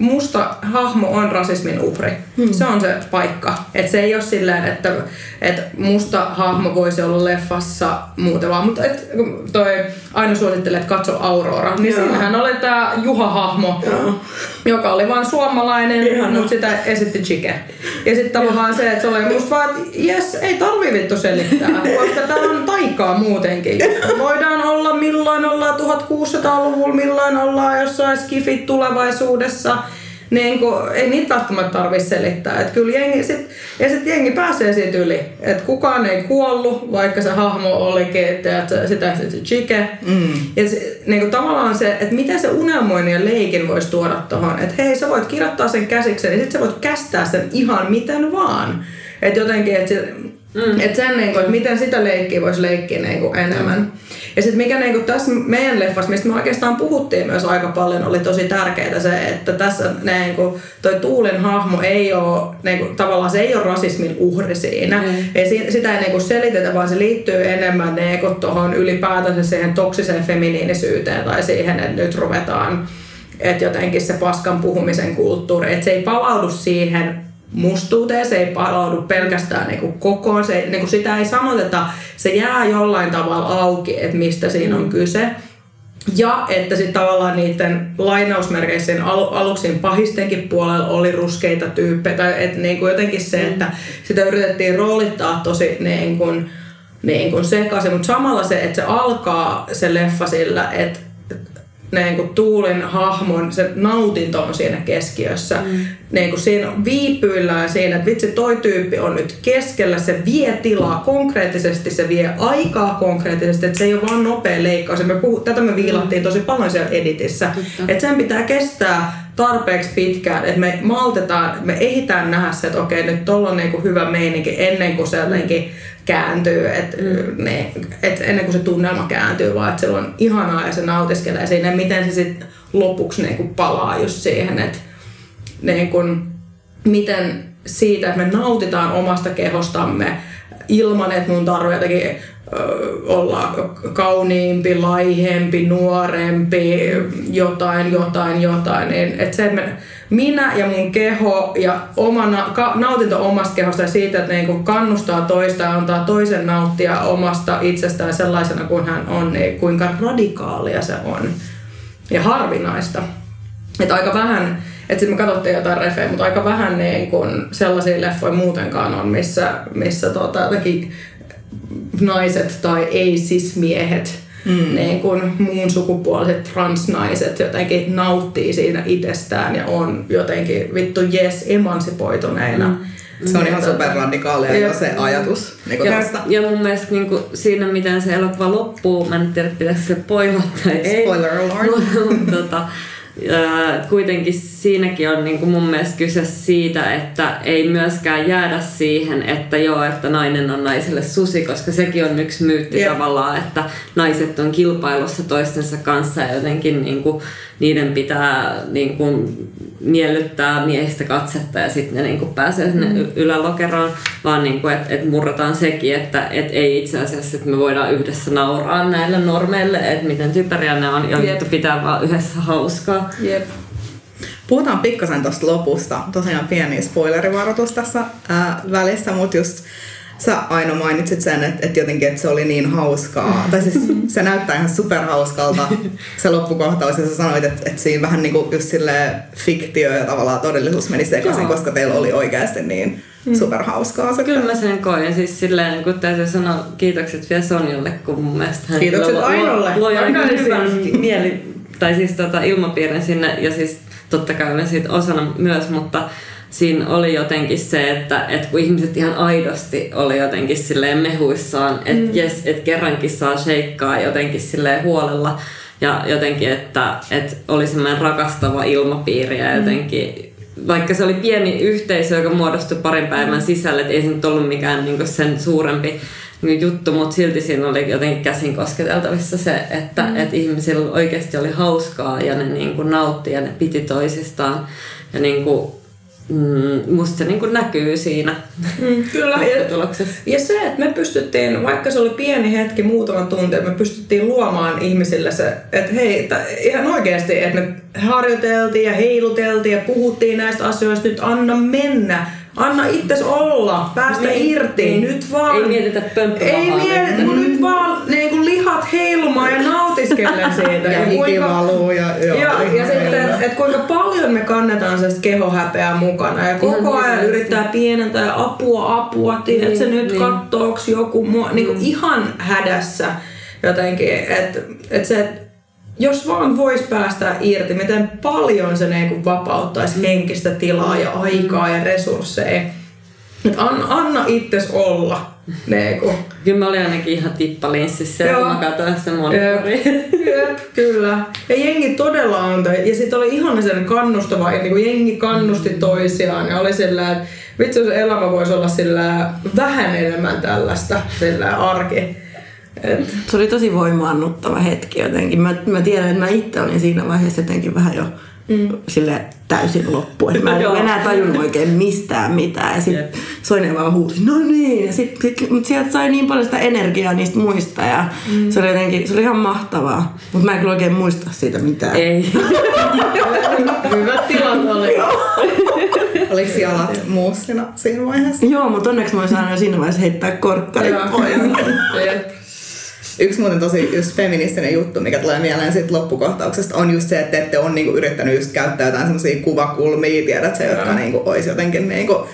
musta hahmo on rasismin uhri. Hmm. Se on se paikka. Et se ei ole silleen, että, että musta hahmo voisi olla leffassa muuten vaan. Mutta et, toi aina suosittelee, että katso Aurora. Niin Joo. siinähän oli tämä Juha-hahmo, Joo. joka oli vain suomalainen, mutta sitä esitti Chike. Ja sitten tavallaan se, että se oli musta vaan, että jes, ei tarvi vittu selittää, koska tää on taikaa muutenkin. Voidaan olla milloin ollaan 1600-luvulla, milloin ollaan jossain skifit tulevaisuudessa niin kuin, ei niitä välttämättä tarvitse selittää. Et kyllä jengi sit, ja sitten jengi pääsee siitä yli. Että kukaan ei kuollut, vaikka se hahmo olikin, että sitä se chike. Mm. Ja se, niin kuin tavallaan se, että miten se unelmoinnin ja leikin voisi tuoda tuohon. Että hei, sä voit kirjoittaa sen käsiksen, ja sitten sä voit kästää sen ihan miten vaan. Että jotenkin, että Mm. Että sen, niin kuin, että miten sitä leikkiä voisi leikkiä niin kuin enemmän. Mm. Ja sitten mikä niin kuin tässä meidän leffassa, mistä me oikeastaan puhuttiin myös aika paljon, oli tosi tärkeää se, että tässä niin kuin, toi Tuulen hahmo ei ole, niin kuin, tavallaan se ei ole rasismin uhri siinä. Mm. Ei, sitä ei niin kuin selitetä, vaan se liittyy enemmän niin kuin tuohon ylipäätänsä siihen toksiseen feminiinisyyteen tai siihen, että nyt ruvetaan että jotenkin se paskan puhumisen kulttuuri, että se ei palaudu siihen mustuuteen, se ei palaudu pelkästään niin kokoon, se, niin kuin sitä ei sanoteta, se jää jollain tavalla auki, että mistä siinä on kyse. Ja että sitten tavallaan niiden lainausmerkeissä al- aluksi pahistenkin puolella oli ruskeita tyyppejä, tai että niin kuin jotenkin se, että sitä yritettiin roolittaa tosi niin kuin, niin kuin sekaisin, mutta samalla se, että se alkaa se leffa sillä, että niin kuin Tuulin hahmon, se nautinto on siinä keskiössä. Mm. Niin kuin siinä viipyillään siinä, että vitsi toi tyyppi on nyt keskellä, se vie tilaa konkreettisesti, se vie aikaa konkreettisesti, että se ei ole vaan nopea leikkaus. me puhu, tätä me viilattiin tosi paljon siellä editissä. Että sen pitää kestää tarpeeksi pitkään, että me maltetaan, me ehditään nähdä se, että okei nyt tuolla on niinku hyvä meininki ennen kuin se jotenkin kääntyy, että mm. ne, et ennen kuin se tunnelma kääntyy, vaan että se on ihanaa ja se nautiskelee siinä, miten se sitten lopuksi niin kuin palaa just siihen, että niin kuin, miten siitä, että me nautitaan omasta kehostamme ilman, että mun tarvitsee jotenkin olla kauniimpi, laihempi, nuorempi, jotain, jotain, jotain. Niin, että se, että me, minä ja mun keho ja omana, ka, nautinto omasta kehosta ja siitä, että niinku kannustaa toista ja antaa toisen nauttia omasta itsestään sellaisena kuin hän on, niin kuinka radikaalia se on ja harvinaista. Että aika vähän, että sitten me katsottiin jotain refejä, mutta aika vähän niin kun sellaisia leffoja muutenkaan on, missä, missä tota, jotenkin naiset tai ei-sis-miehet, mm. niin kuin muun sukupuoliset transnaiset jotenkin nauttii siinä itsestään ja on jotenkin vittu jes emansipoituneina. Mm.
Se on ihan superradikaalia ja se ajatus. Niin
ja, ja mun mielestä niin kuin siinä, miten se elokuva loppuu, mä en tiedä, pitäisikö se poilata.
Spoiler alert.
tota, kuitenkin siinäkin on niin kuin mun mielestä kyse siitä, että ei myöskään jäädä siihen, että joo, että nainen on naiselle susi, koska sekin on yksi myytti yeah. tavallaan, että naiset on kilpailussa toistensa kanssa ja jotenkin niin kuin, niiden pitää niin kuin, miellyttää miehistä katsetta ja sitten ne niin kuin, pääsee sinne mm. ylälokeroon, vaan niin kuin, että et murrataan sekin, että et ei itse asiassa, että me voidaan yhdessä nauraa näille normeille, että miten typeriä ne on ja yep. pitää vaan yhdessä hauskaa.
Yep. Puhutaan pikkasen tuosta lopusta. Tosiaan pieni spoilerivaroitus tässä ää, välissä, mutta just sä aina mainitsit sen, että, että jotenkin että se oli niin hauskaa. tai siis se näyttää ihan superhauskalta se loppukohtaus ja sä sanoit, että, että siinä vähän niin kuin just sille fiktio ja tavallaan todellisuus meni sekaisin, koska teillä oli oikeasti niin superhauskaa. Se.
Kyllä mä sen koin. Siis silleen, kun täytyy sanoa kiitokset vielä Sonjalle, kun mun mielestä hän
Kiitokset
luo-
Ainolle.
loi aika hyvän mieli, tai siis tota, ilmapiirin sinne, ja siis totta kai olen siitä osana myös, mutta siinä oli jotenkin se, että, että kun ihmiset ihan aidosti oli jotenkin silleen mehuissaan, että mm. jes, että kerrankin saa sheikkaa jotenkin silleen huolella, ja jotenkin, että, että oli semmoinen rakastava ilmapiiri ja jotenkin vaikka se oli pieni yhteisö, joka muodostui parin päivän sisällä, että ei se nyt ollut mikään niin sen suurempi juttu, mutta silti siinä oli jotenkin käsin kosketeltavissa se, että mm. et ihmisillä oikeasti oli hauskaa ja ne niin kuin nautti ja ne piti toisistaan. Ja niin kuin, mm, musta se niin kuin näkyy siinä
Mm, kyllä. Ja,
lopputuloksessa.
ja se, että me pystyttiin, vaikka se oli pieni hetki, muutaman tunti, me pystyttiin luomaan ihmisille se, että hei, t- ihan oikeasti, että me harjoiteltiin ja heiluteltiin ja puhuttiin näistä asioista, nyt anna mennä. Anna itses olla, päästä
Niin,
irti,
niin.
nyt vaan...
Ei mietitä pömppävahaa.
Ei mietitä, kun nyt vaan niin kuin lihat heilumaan ja nautiskele siitä.
Ja hiki valuu ja, joo,
ja, ja sitten, että et kuinka paljon me kannetaan sellaista kehohäpeää mukana ja koko
Ihan
ajan yrittää pienentää ja apua, apua, tiedät sä
Niin,
nyt
niin.
kattooks joku mua, niin kuin ihan hädässä jotenkin, että et se, jos vaan vois päästä irti, miten paljon se niin kuin vapauttaisi henkistä tilaa ja aikaa ja resursseja. Et anna, anna itses olla. Niin kuin.
Kyllä mä olin ainakin ihan tippalinssissä, kun mä katsoin sitä
Jep,
monitoria.
jep, kyllä. Ja jengi todella antoi. Ja sitten oli ihan sen kannustava, niin kuin jengi kannusti toisiaan. Ja oli sillä, että vitsi jos elämä voisi olla sillä vähän enemmän tällaista sillä arki. Et,
Se oli tosi voimaannuttava hetki jotenkin. Mä, mä tiedän, että mä itse olin siinä vaiheessa jotenkin vähän jo mm. sille täysin loppu. Mä en
Joo.
enää tajunnut oikein mistään mitään. Ja sit
Jep.
Soinen vaan huusi, no niin. Ja sit, sit, mut sieltä sai niin paljon sitä energiaa niistä muista. Ja mm. se oli jotenkin, se oli ihan mahtavaa. Mutta mä en kyllä oikein muista siitä mitään.
Ei. Hyvät tilat oli.
Oliko jalat muussina siinä vaiheessa?
Joo, mutta onneksi mä aina jo siinä vaiheessa heittää korkkarit pois.
Yksi muuten tosi just feministinen juttu, mikä tulee mieleen siitä loppukohtauksesta, on just se, että te ette ole niinku yrittänyt just käyttää jotain semmoisia kuvakulmia, tiedät se, jotka niinku olisi jotenkin niinku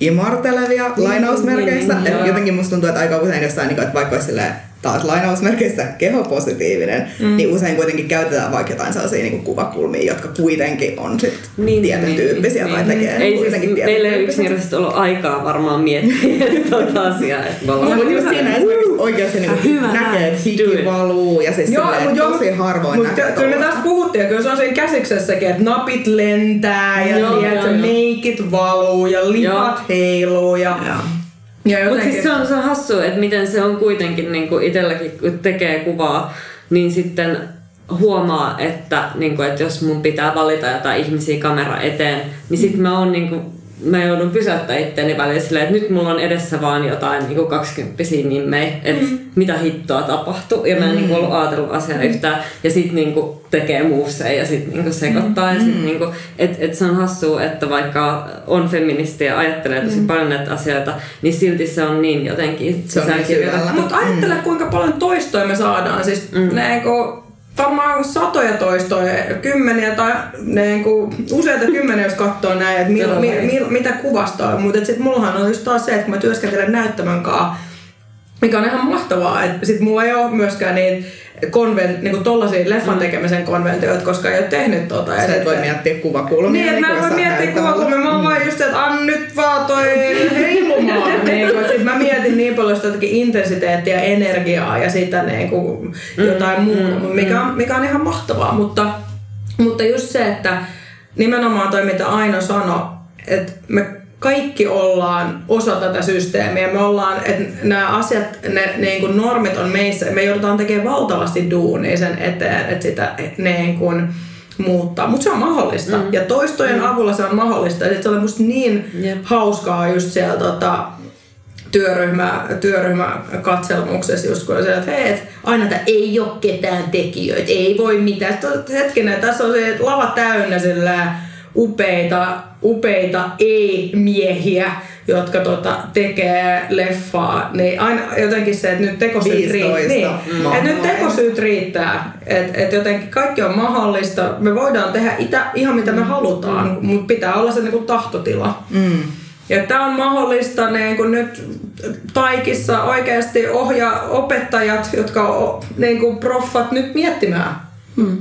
imartelevia lainausmerkeissä.
niin,
Et
joo.
jotenkin musta tuntuu, että aika usein jossain, niinku, että vaikka olisi silleen, taas lainausmerkeissä kehopositiivinen, mm. niin usein kuitenkin käytetään vaikka jotain sellaisia niinku kuvakulmia, jotka kuitenkin on sit niin, tietyn tyyppisiä tai tekee
Ei siis,
kuitenkin tietyn
meillä ei yksinkertaisesti ollut aikaa varmaan miettiä tuota asiaa. Että ollaan-
Mutta just siinä esimerkiksi oikeasti niinku
Hyvä
näkee, että hiki valuu ja siis
Joo,
silleen,
joo,
tosi harvoin
mut
näkee
ky- kyllä me tästä puhuttiin, ja kyllä se on siinä käsiksessäkin, että napit lentää ja
Joo,
tiedätkö, meikit valuu ja lipat heiluu ja,
Joo.
Ja
Mutta siis se on, se on hassu, että miten se on kuitenkin niin kuin itselläkin, kun tekee kuvaa, niin sitten huomaa, että, niin kuin, että jos mun pitää valita jotain ihmisiä kamera eteen, niin sitten mä oon niin kuin, mä joudun pysäyttämään itteeni välillä silleen, että nyt mulla on edessä vaan jotain niin kuin 20 nimmejä, että mm. mitä hittoa tapahtuu. Ja mä en niin kuin, ollut ajatellut asiaa yhtään. Ja sit niin kuin, tekee muuseen ja sit niin kuin, sekoittaa. Ja sit, niin kuin, et, et se on hassua, että vaikka on feministi ja ajattelee tosi paljon näitä asioita, niin silti se on niin jotenkin
niin
sisäänkirjoitettu.
Mutta ajattele, kuinka paljon toistoja me saadaan. Siis mm. niinku, varmaan satoja toistoja, kymmeniä tai niinku, useita kymmeniä, jos katsoo näin, että mil, mi, mi, mitä kuvastaa. Mutta sitten mullahan on just taas se, että kun mä työskentelen näyttämön kanssa, mikä on ihan mahtavaa, että sit mulla ei ole myöskään niin konvent, niinku tollasia leffan tekemisen konventioita, koska ei ole tehnyt tota.
Sä et
sitten-
voi miettiä kuvakulmia.
niin, että mä en voi miettiä kuvakulmia, mä oon vaan just, että anna nyt vaan toi heilumaan. niin kuin, sit mä niin paljon sitä jotenkin intensiteettiä, energiaa ja sitä niin kuin, jotain muuta, mikä, on, mikä on ihan mahtavaa. Mutta, mutta just se, että nimenomaan toi mitä Aino sanoi, että me kaikki ollaan osa tätä systeemiä. Me ollaan, että nämä asiat, ne niin kuin normit on meissä. Me joudutaan tekemään valtavasti duunia sen eteen, että sitä niin kuin muuttaa. Mutta se on mahdollista. Mm. Ja toistojen mm. avulla se on mahdollista. Ja se oli musta niin
Jep.
hauskaa just siellä tota, työryhmä, työryhmäkatselmuksessa just kun se, että hei, et aina että ei ole ketään tekijöitä, ei voi mitään. Sitten että hetkinen, tässä on se lava täynnä sillä upeita, upeita ei-miehiä, jotka tota, tekee leffaa, niin aina jotenkin se, että nyt tekosyyt,
15
riittää. Niin,
mahtavaa.
että nyt tekosyyt riittää. Että et jotenkin kaikki on mahdollista. Me voidaan tehdä itä, ihan mitä me halutaan, mutta pitää olla se niinku tahtotila.
Mm.
Ja tämä on mahdollista niin kun nyt Taikissa oikeasti ohjaa opettajat, jotka on niin kuin proffat nyt miettimään.
Mm.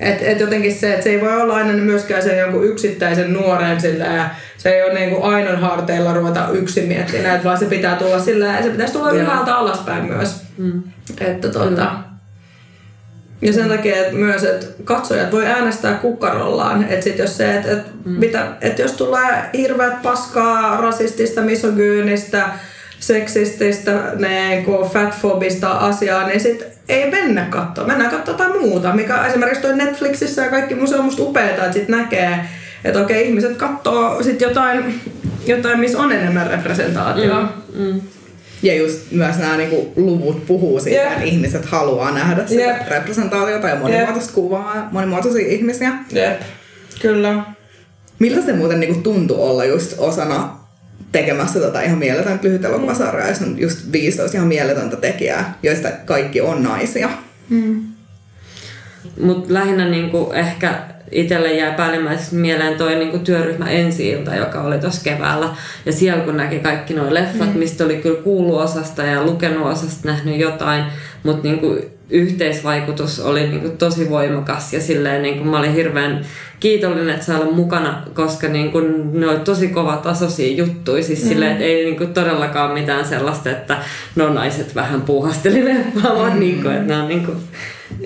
Et, et jotenkin se, että se ei voi olla aina myöskään sen jonkun yksittäisen nuoren sillä ja se ei ole niin kuin ainon harteilla ruveta yksin miettimään vaan se pitää tulla sillä ja se pitäisi tulla ylhäältä alaspäin myös.
Mm.
Että tota, ja sen takia että myös, että katsojat voi äänestää kukkarollaan. Että sit jos se, että et, mm. mitä, et jos tulee hirveät paskaa, rasistista, misogyynistä, seksististä, niinku fatfobista asiaa, niin sit ei mennä katsoa. Mennään katsoa jotain muuta, mikä esimerkiksi toi Netflixissä ja kaikki musta on musta upeeta, että sit näkee, että okei, ihmiset katsoo sit jotain, jotain, missä on enemmän representaatiota. Mm.
Mm.
Ja just myös nämä niinku luvut puhuu siitä,
Jep.
että ihmiset haluaa nähdä sitä
Jep.
representaatiota ja monimuotoista kuvaa ja monimuotoisia ihmisiä.
Jep. Kyllä.
Miltä se muuten niinku tuntui olla just osana tekemässä tota ihan mieletöntä lyhyt elokuvasarjaa, jossa on just 15 ihan mieletöntä tekijää, joista kaikki on naisia.
Mutta lähinnä niinku ehkä itselle jää päällimmäiseksi mieleen toi niinku työryhmä ensi joka oli tuossa keväällä. Ja siellä kun näki kaikki nuo leffat, mm. mistä oli kyllä kuullut osasta ja lukenut osasta, nähnyt jotain, mutta niinku yhteisvaikutus oli niinku tosi voimakas ja silleen niinku mä olin hirveän kiitollinen, että saa olla mukana, koska niinku ne oli tosi kovatasoisia juttuja. Siis mm. silleen, että ei niinku todellakaan mitään sellaista, että no naiset vähän puuhasteli leffaa, mm. vaan niinku, että ne on niinku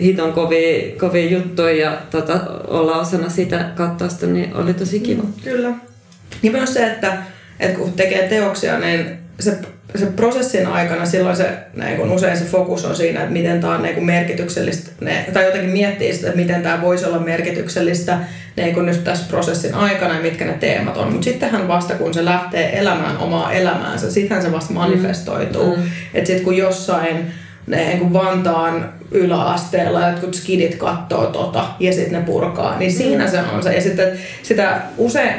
hiton kovia, kovia juttuja ja tota, olla osana sitä kattausta, niin oli tosi kiva.
Kyllä. Ja myös se, että, että kun tekee teoksia, niin se, se prosessin aikana silloin se, niin kun usein se fokus on siinä, että miten tämä on niin kun merkityksellistä, ne, tai jotenkin miettii sitä, että miten tämä voisi olla merkityksellistä niin kun nyt tässä prosessin aikana ja mitkä ne teemat on. Mutta sittenhän vasta kun se lähtee elämään omaa elämäänsä, sittenhän se vasta manifestoituu. Mm. Että sitten kun jossain ne kuin Vantaan yläasteella jotkut skidit kattoo tota ja sitten ne purkaa, niin siinä se on se. Ja sitten sitä usein,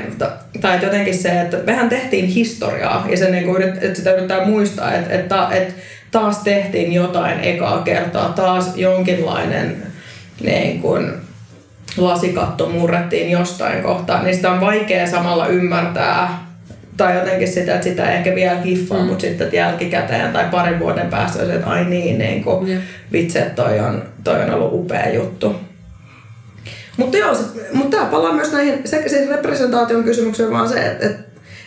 tai jotenkin se, että mehän tehtiin historiaa ja se niin kuin, että sitä yrittää muistaa, että, että, että taas tehtiin jotain ekaa kertaa, taas jonkinlainen niin kuin, lasikatto murrettiin jostain kohtaa, niin sitä on vaikea samalla ymmärtää tai jotenkin sitä, että sitä ei ehkä vielä hiffaa, mm. mutta sitten jälkikäteen tai parin vuoden päästä olisi, että ai niin, niin kuin,
Jep.
vitsi, että toi on, toi on ollut upea juttu. Mutta joo, mutta tämä palaa myös näihin se, siis representaation kysymykseen, vaan se, että, että,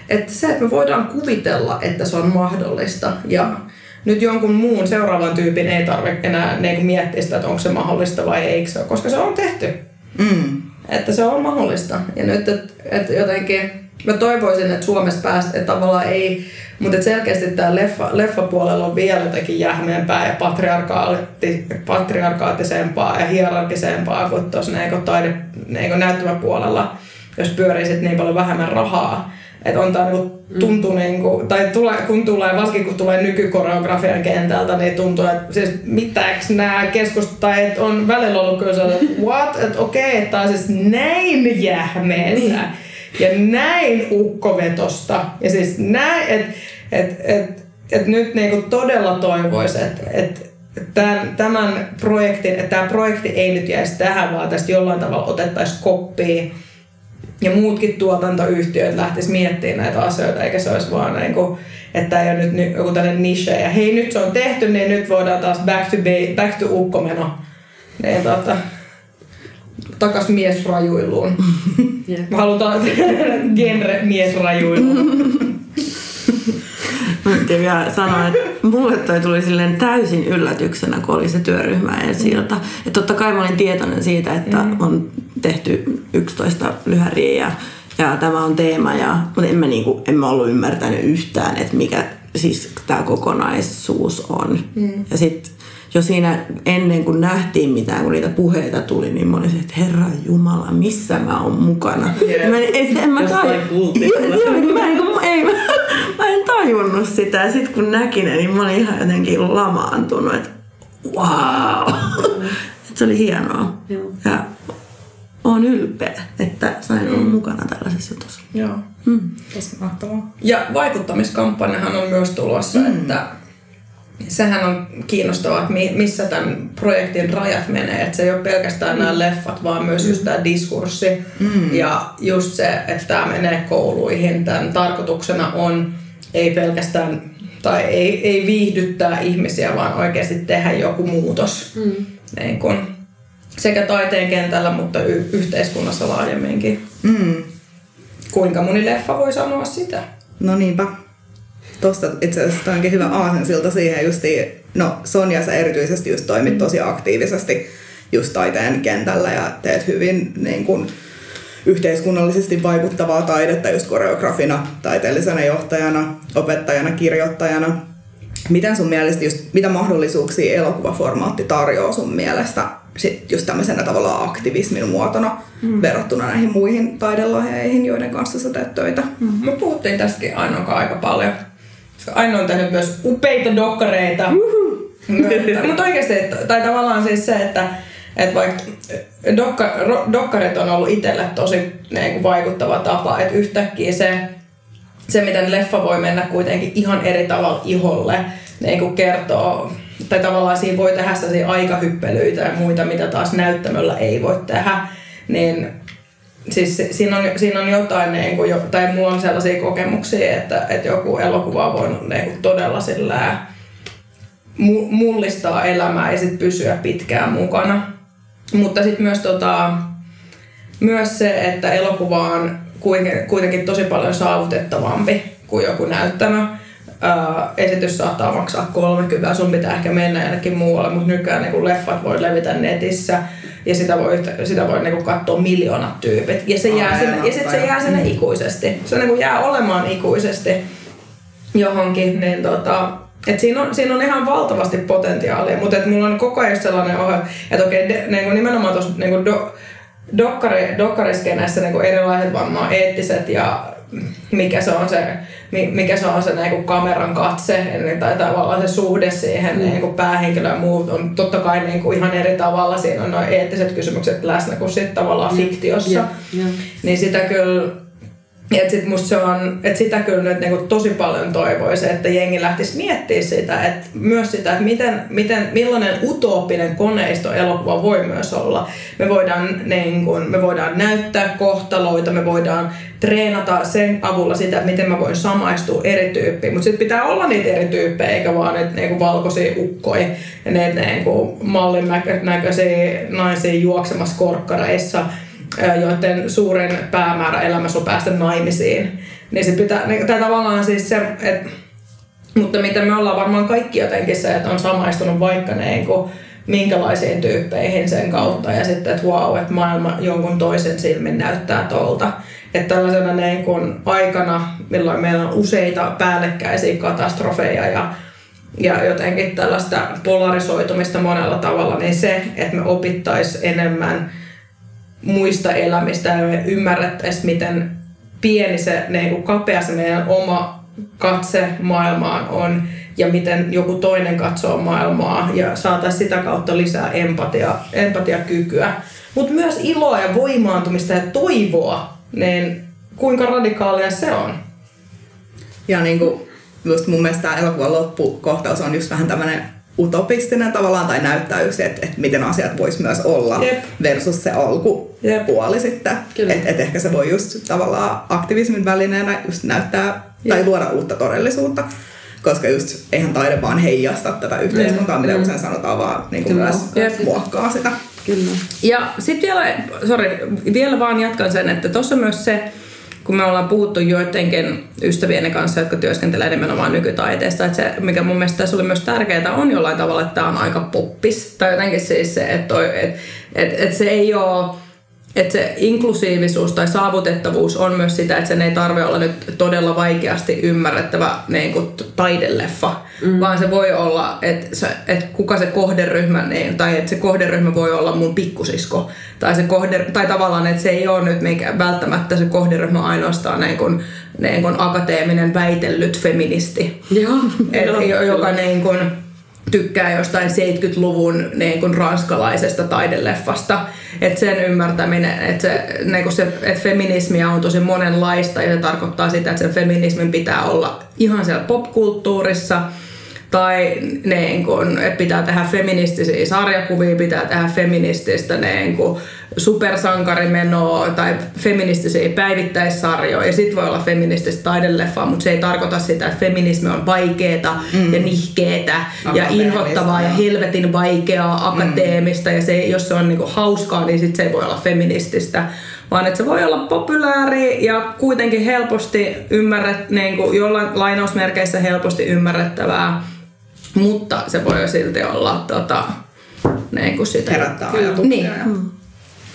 että se, että me voidaan kuvitella, että se on mahdollista ja nyt jonkun muun seuraavan tyypin ei tarvitse enää niin miettiä sitä, että onko se mahdollista vai eikö se ole, koska se on tehty.
Mm.
Että se on mahdollista. Ja nyt, että et jotenkin, mä toivoisin, että Suomessa päästä, että tavallaan ei, mutta selkeästi tämä leffa, leffapuolella on vielä jotenkin jähmeempää ja patriarkaatti, patriarkaattisempaa ja hierarkisempaa kuin tuossa niinku taide, niinku näyttämäpuolella, jos pyörii sit niin paljon vähemmän rahaa. Että on tää niinku, tuntuu mm. niinku, tai tulee, kun tulee, varsinkin kun tulee nykykoreografian kentältä, niin tuntuu, että siis mitäks nämä että on välillä ollut kyllä että what, että okei, että tää on siis näin jähmeetä ja näin ukkovetosta. Ja siis näin, että et, et, et nyt niinku todella toivoisi, että et, tämän, tämän projektin, että tämä projekti ei nyt jäisi tähän, vaan tästä jollain tavalla otettaisiin koppia ja muutkin tuotantoyhtiöt lähtis miettimään näitä asioita, eikä se olisi vaan niin kuin, että ei ole nyt ny- joku tällainen niche. Ja hei, nyt se on tehty, niin nyt voidaan taas back to, ba- back to ukkomeno. Niin, tota, takas miesrajuiluun. Me halutaan genre miesrajuiluun.
Mä piti vielä sanoa, että mulle toi tuli silleen täysin yllätyksenä, kun oli se työryhmä ensi ilta. Että totta kai mä olin tietoinen siitä, että mm. on tehty 11 lyhäriä ja, ja tämä on teema, ja, mutta en mä, niinku, en mä ollut ymmärtänyt yhtään, että mikä siis tämä kokonaisuus on. Mm. Ja sitten jo siinä ennen kuin nähtiin mitään, kun niitä puheita tuli, niin mä olin se, että Herra Jumala, missä mä oon mukana.
Jep.
Mä, en, en mä Joo, joo, mä, en, kun- ei, mä, mä en tajunnut sitä. Ja sitten kun näkin ne, niin mä olin ihan jotenkin lamaantunut, että wow. Et se oli hienoa.
Joo.
Ja o, oon ylpeä, että sain olla mukana tällaisessa jutussa.
Joo, mm. tosi mahtavaa. Ja vaikuttamiskampanjahan on myös tulossa, mm. että sehän on kiinnostavaa, että missä tämän projektin rajat menee. Että se ei ole pelkästään mm. nämä leffat, vaan myös just tämä diskurssi. Mm. Ja just se, että tämä menee kouluihin. Tämän tarkoituksena on ei pelkästään, tai ei, ei viihdyttää ihmisiä, vaan oikeasti tehdä joku muutos. Mm. Niin kun, sekä taiteen kentällä, mutta y- yhteiskunnassa laajemminkin. Mm. Kuinka moni leffa voi sanoa sitä?
No niinpä. Tuosta itse asiassa onkin hyvä aasensilta siihen justiin, no Sonja sä erityisesti just toimit tosi aktiivisesti just taiteen kentällä ja teet hyvin niin kun, yhteiskunnallisesti vaikuttavaa taidetta just koreografina, taiteellisena johtajana, opettajana, kirjoittajana. Miten sun mielestä just, mitä mahdollisuuksia elokuvaformaatti tarjoaa sun mielestä sit just tämmöisenä tavallaan aktivismin muotona mm. verrattuna näihin muihin taidelahjeihin, joiden kanssa sä teet töitä?
Mm. Me puhuttiin tästäkin Ainoa aika paljon. Ainoa on tehnyt myös upeita dokkareita. Mutta oikeasti, tai tavallaan siis se, että että vaikka dokka, dokkarit on ollut itselle tosi niin vaikuttava tapa, että yhtäkkiä se, se, miten leffa voi mennä kuitenkin ihan eri tavalla iholle, niin kuin kertoo, tai tavallaan siinä voi tehdä sellaisia aikahyppelyitä ja muita, mitä taas näyttämöllä ei voi tehdä, niin siis siinä on, siinä on jotain, niin kuin, tai mulla on sellaisia kokemuksia, että, että joku elokuva on voinut niin kuin, todella sillä mullistaa elämää ja sitten pysyä pitkään mukana. Mutta sitten myös, tota, myös se, että elokuva on kuitenkin tosi paljon saavutettavampi kuin joku näyttämö. Ää, esitys saattaa maksaa 30, sun pitää ehkä mennä jonnekin muualle, mutta nykyään niin leffat voi levitä netissä ja sitä voi, sitä voi niin katsoa miljoonat tyypit. Ja se jää, sinne, ja sit se jää sinne ikuisesti. Se niin jää olemaan ikuisesti johonkin. Niin tota, et siinä, on, siinä on ihan valtavasti potentiaalia, mutta et mulla on koko ajan sellainen ohje, että okei, de, niin nimenomaan tuossa niin do, dokkari, dokkariskenessä niin erilaiset varmaan eettiset ja mikä se on se, mikä se, on se niin kuin kameran katse tai tavallaan se suhde siihen mm. niin kuin päähenkilöön ja muut on totta kai niin kuin ihan eri tavalla siinä on nuo eettiset kysymykset läsnä kuin sitten tavallaan fiktiossa. Yeah. Yeah. Niin sitä kyllä et sit musta se on, että sitä kyllä nyt niinku tosi paljon toivoisi, että jengi lähtisi miettimään sitä, että myös sitä, että miten, miten, millainen utooppinen koneisto elokuva voi myös olla. Me voidaan, niinku, me voidaan näyttää kohtaloita, me voidaan treenata sen avulla sitä, että miten mä voin samaistua eri tyyppiin. Mutta sitten pitää olla niitä eri tyyppejä, eikä vaan niitä niinku valkoisia ukkoja ja niitä niinku mallin näköisiä naisia juoksemassa korkkareissa – joiden suurin päämäärä elämässä on päästä naimisiin. Niin sit pitää, niin, tai tavallaan siis se, että mutta mitä me ollaan varmaan kaikki jotenkin se, että on samaistunut vaikka niin kuin, minkälaisiin tyyppeihin sen kautta ja sitten, että wow, että maailma jonkun toisen silmin näyttää tolta. Että tällaisena niin kuin aikana, milloin meillä on useita päällekkäisiä katastrofeja ja, ja jotenkin tällaista polarisoitumista monella tavalla, niin se, että me opittaisiin enemmän – muista elämistä ja me ymmärrettäisiin, miten pieni se, niin kuin kapea se meidän oma katse maailmaan on ja miten joku toinen katsoo maailmaa ja saataisiin sitä kautta lisää empatia, empatiakykyä. Mutta myös iloa ja voimaantumista ja toivoa, niin kuinka radikaalia se on?
Ja niin kuin, just mun mielestä tämä elokuvan loppukohtaus on just vähän tämmöinen utopistinen tavallaan tai näyttää just, että, että miten asiat vois myös olla Jep. versus se alkupuoli sitten. Että et ehkä se voi just tavallaan aktivismin välineenä just näyttää Jep. tai luoda uutta todellisuutta. Koska just eihän taide vaan heijasta tätä yhteiskuntaa, mitä usein sanotaan, vaan niin kuin myös Jep. muokkaa sitä.
Kyllä. Ja sitten vielä, sorry, vielä vaan jatkan sen, että tuossa myös se, kun me ollaan puhuttu joidenkin ystävien kanssa, jotka työskentelee nimenomaan nykytaiteesta, että se, mikä mun mielestä tässä oli myös tärkeää, on jollain tavalla, että tämä on aika poppis. Tai jotenkin siis se, että, toi, että, että, että se ei ole että se inklusiivisuus tai saavutettavuus on myös sitä, että sen ei tarvitse olla nyt todella vaikeasti ymmärrettävä niin kuin taideleffa, mm. vaan se voi olla, että, se, että kuka se kohderyhmä, niin, tai että se kohderyhmä voi olla mun pikkusisko, tai, se kohde, tai tavallaan, että se ei ole nyt mikä, välttämättä se kohderyhmä ainoastaan niin kuin, niin kuin akateeminen väitellyt feministi,
Joo,
et,
joo,
joka niin kuin, tykkää jostain 70-luvun niin kuin ranskalaisesta taideleffasta. Että sen ymmärtäminen, että, se, niin kuin se, että feminismiä on tosi monenlaista ja se tarkoittaa sitä, että sen feminismin pitää olla ihan siellä popkulttuurissa – tai niin kun, että pitää tehdä feministisiä sarjakuvia, pitää tehdä feminististä niin kun, supersankarimenoa tai feministisiä päivittäissarjoja. Ja sitten voi olla feminististä taideleffaa, mutta se ei tarkoita sitä, että feminismi on vaikeeta mm. ja nihkeetä ja inhottavaa ja helvetin vaikeaa, akateemista. Mm. Ja se, jos se on niin hauskaa, niin sit se ei voi olla feminististä vaan että se voi olla populääri ja kuitenkin helposti ymmärret, niin kuin jollain lainausmerkeissä helposti ymmärrettävää mutta se voi jo silti olla tota, niin kuin sitä.
Herättää ajatuksia niin. ja mm.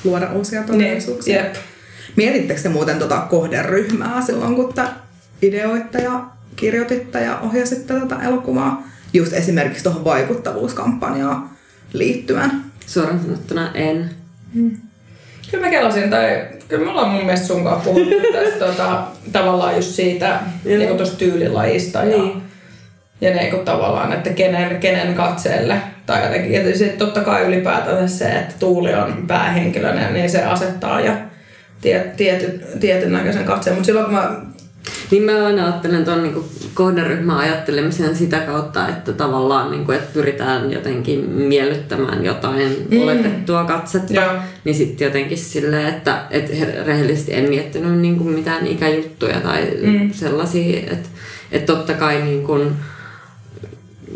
luoda uusia todellisuuksia. Niin. Mietittekö te muuten tota kohderyhmää silloin, kun te ideoitte ja kirjoititte ja ohjasitte tätä elokuvaa? Just esimerkiksi tuohon vaikuttavuuskampanjaan liittyen.
Suoraan sanottuna en.
Hmm. Kyllä mä kelasin, tai kyllä me ollaan mun mielestä sun kanssa puhuttu tästä tota, tavallaan just siitä niin tuosta tyylilajista. Ja, niin ja ne kun tavallaan, että kenen, kenen katseelle. Tai jotenkin, ja sitten totta kai ylipäätään se, että Tuuli on päähenkilönä, niin se asettaa ja tiet, tiety, tietyn näköisen katseen. Mutta silloin kun mä
niin mä aina ajattelen tuon niin kohderyhmän ajattelemisen sitä kautta, että tavallaan niin kuin, että pyritään jotenkin miellyttämään jotain mm. oletettua katsetta. Ja. Niin sitten jotenkin silleen, että, että rehellisesti en miettinyt niin kuin mitään ikäjuttuja tai mm. sellaisia. Että, että totta kai niin kuin,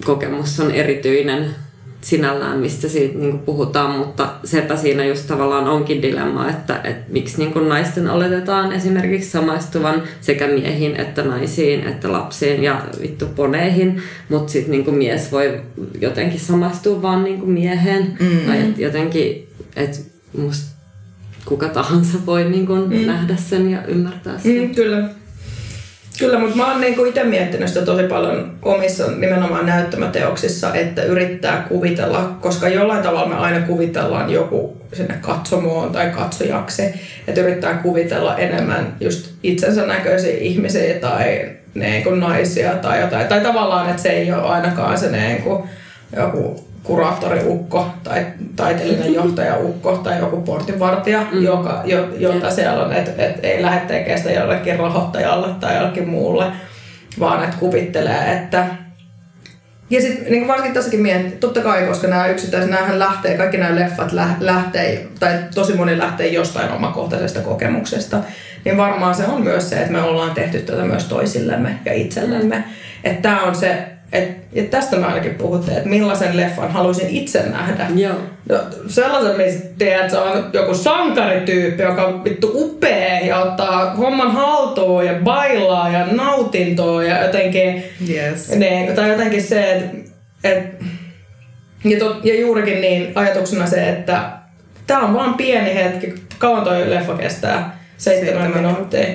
kokemus on erityinen sinällään, mistä siitä niin puhutaan, mutta sepä siinä just tavallaan onkin dilemma, että, että miksi niin naisten oletetaan esimerkiksi samaistuvan sekä miehiin että naisiin että lapsiin ja vittu poneihin, mutta sitten niin mies voi jotenkin samaistua vaan niin mieheen. Mm. Tai et jotenkin, että musta kuka tahansa voi niin mm. nähdä sen ja ymmärtää sen.
Mm, kyllä. Kyllä, mutta mä oon niinku itse miettinyt sitä tosi paljon omissa nimenomaan näyttämäteoksissa, että yrittää kuvitella, koska jollain tavalla me aina kuvitellaan joku sinne katsomoon tai katsojaksi, että yrittää kuvitella enemmän just itsensä näköisiä ihmisiä tai niinku naisia tai jotain. Tai tavallaan, että se ei ole ainakaan se niinku joku kuraattoriukko tai taiteellinen johtajaukko tai joku portinvartija, mm. joka, jo, jota siellä on, että et ei lähde tekemään sitä jollekin rahoittajalle tai jollekin muulle, vaan että kuvittelee, että ja sitten niin varsinkin tässäkin miettii, totta kai, koska nämä yksittäiset, näähän lähtee, kaikki nämä leffat lähtee, tai tosi moni lähtee jostain omakohtaisesta kokemuksesta, niin varmaan se on myös se, että me ollaan tehty tätä myös toisillemme ja itsellemme. Mm. Että tämä on se et, ja tästä mä ainakin puhutte, että millaisen leffan haluaisin itse nähdä.
Joo.
No, sellaisen, missä tiedät, se on joku sankarityyppi, joka on vittu upea ja ottaa homman haltuun ja bailaa ja nautintoa ja jotenkin...
Yes.
Niin, tai jotenkin se, että... Et, ja, to, ja juurikin niin ajatuksena se, että tämä on vaan pieni hetki, kauan toi leffa kestää seitsemän, minuuttia.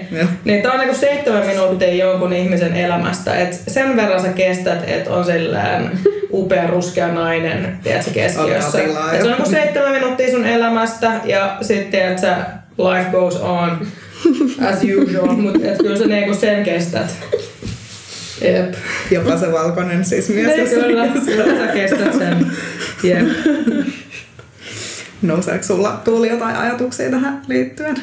Niin tää on niinku seitsemän minuuttia jonkun ihmisen elämästä. Et sen verran sä kestät, että on sillään upea ruskea nainen, tiedätkö, keskiössä. Et se on niinku seitsemän minuuttia sun elämästä ja sitten tiedätkö, life goes on as usual, mutta kyllä sä niinku sen kestät. Jep.
Jopa se valkoinen siis mies.
Ne, kyllä, kyllä sä kestät sen. Jep.
Nouseeko sulla Tuuli jotain ajatuksia tähän liittyen?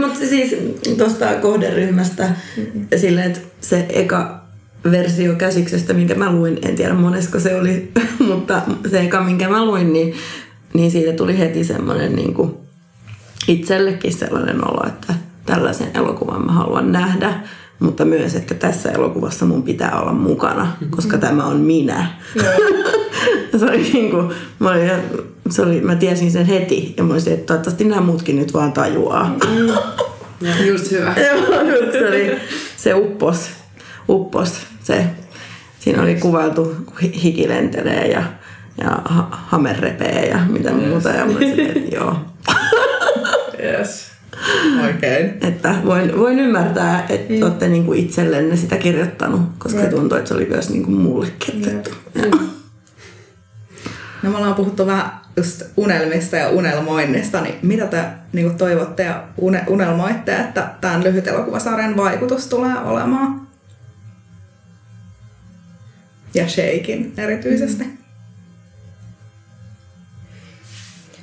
Mutta siis tuosta kohderyhmästä mm-hmm. silleen, että se eka versio käsiksestä, minkä mä luin, en tiedä monesko se oli, mutta se eka, minkä mä luin, niin, niin siitä tuli heti semmoinen niin kuin itsellekin sellainen olo, että tällaisen elokuvan mä haluan nähdä mutta myös, että tässä elokuvassa mun pitää olla mukana, koska mm-hmm. tämä on minä. se oli niin kuin, mä, olin, se oli, mä tiesin sen heti ja mä olisin, että toivottavasti nämä muutkin nyt vaan tajuaa. Mm.
just hyvä.
se, oli, se uppos, uppos se. Siinä oli kuvailtu, kun hiki lentelee ja, ja ha- hame repee ja mitä yes. muuta. Ja mä olisin, että joo.
yes.
Oikein.
Että voin, voin ymmärtää, että mm. olette niinku itsellenne sitä kirjoittanut, koska mm. tuntuu, että se oli myös niinku mulle kirjoitettu. Mm.
No me ollaan puhuttu vähän just unelmista ja unelmoinnista, niin mitä te niin toivotte ja une, unelmoitte, että tämän lyhyt elokuvasarjan vaikutus tulee olemaan? ja Shakein erityisesti.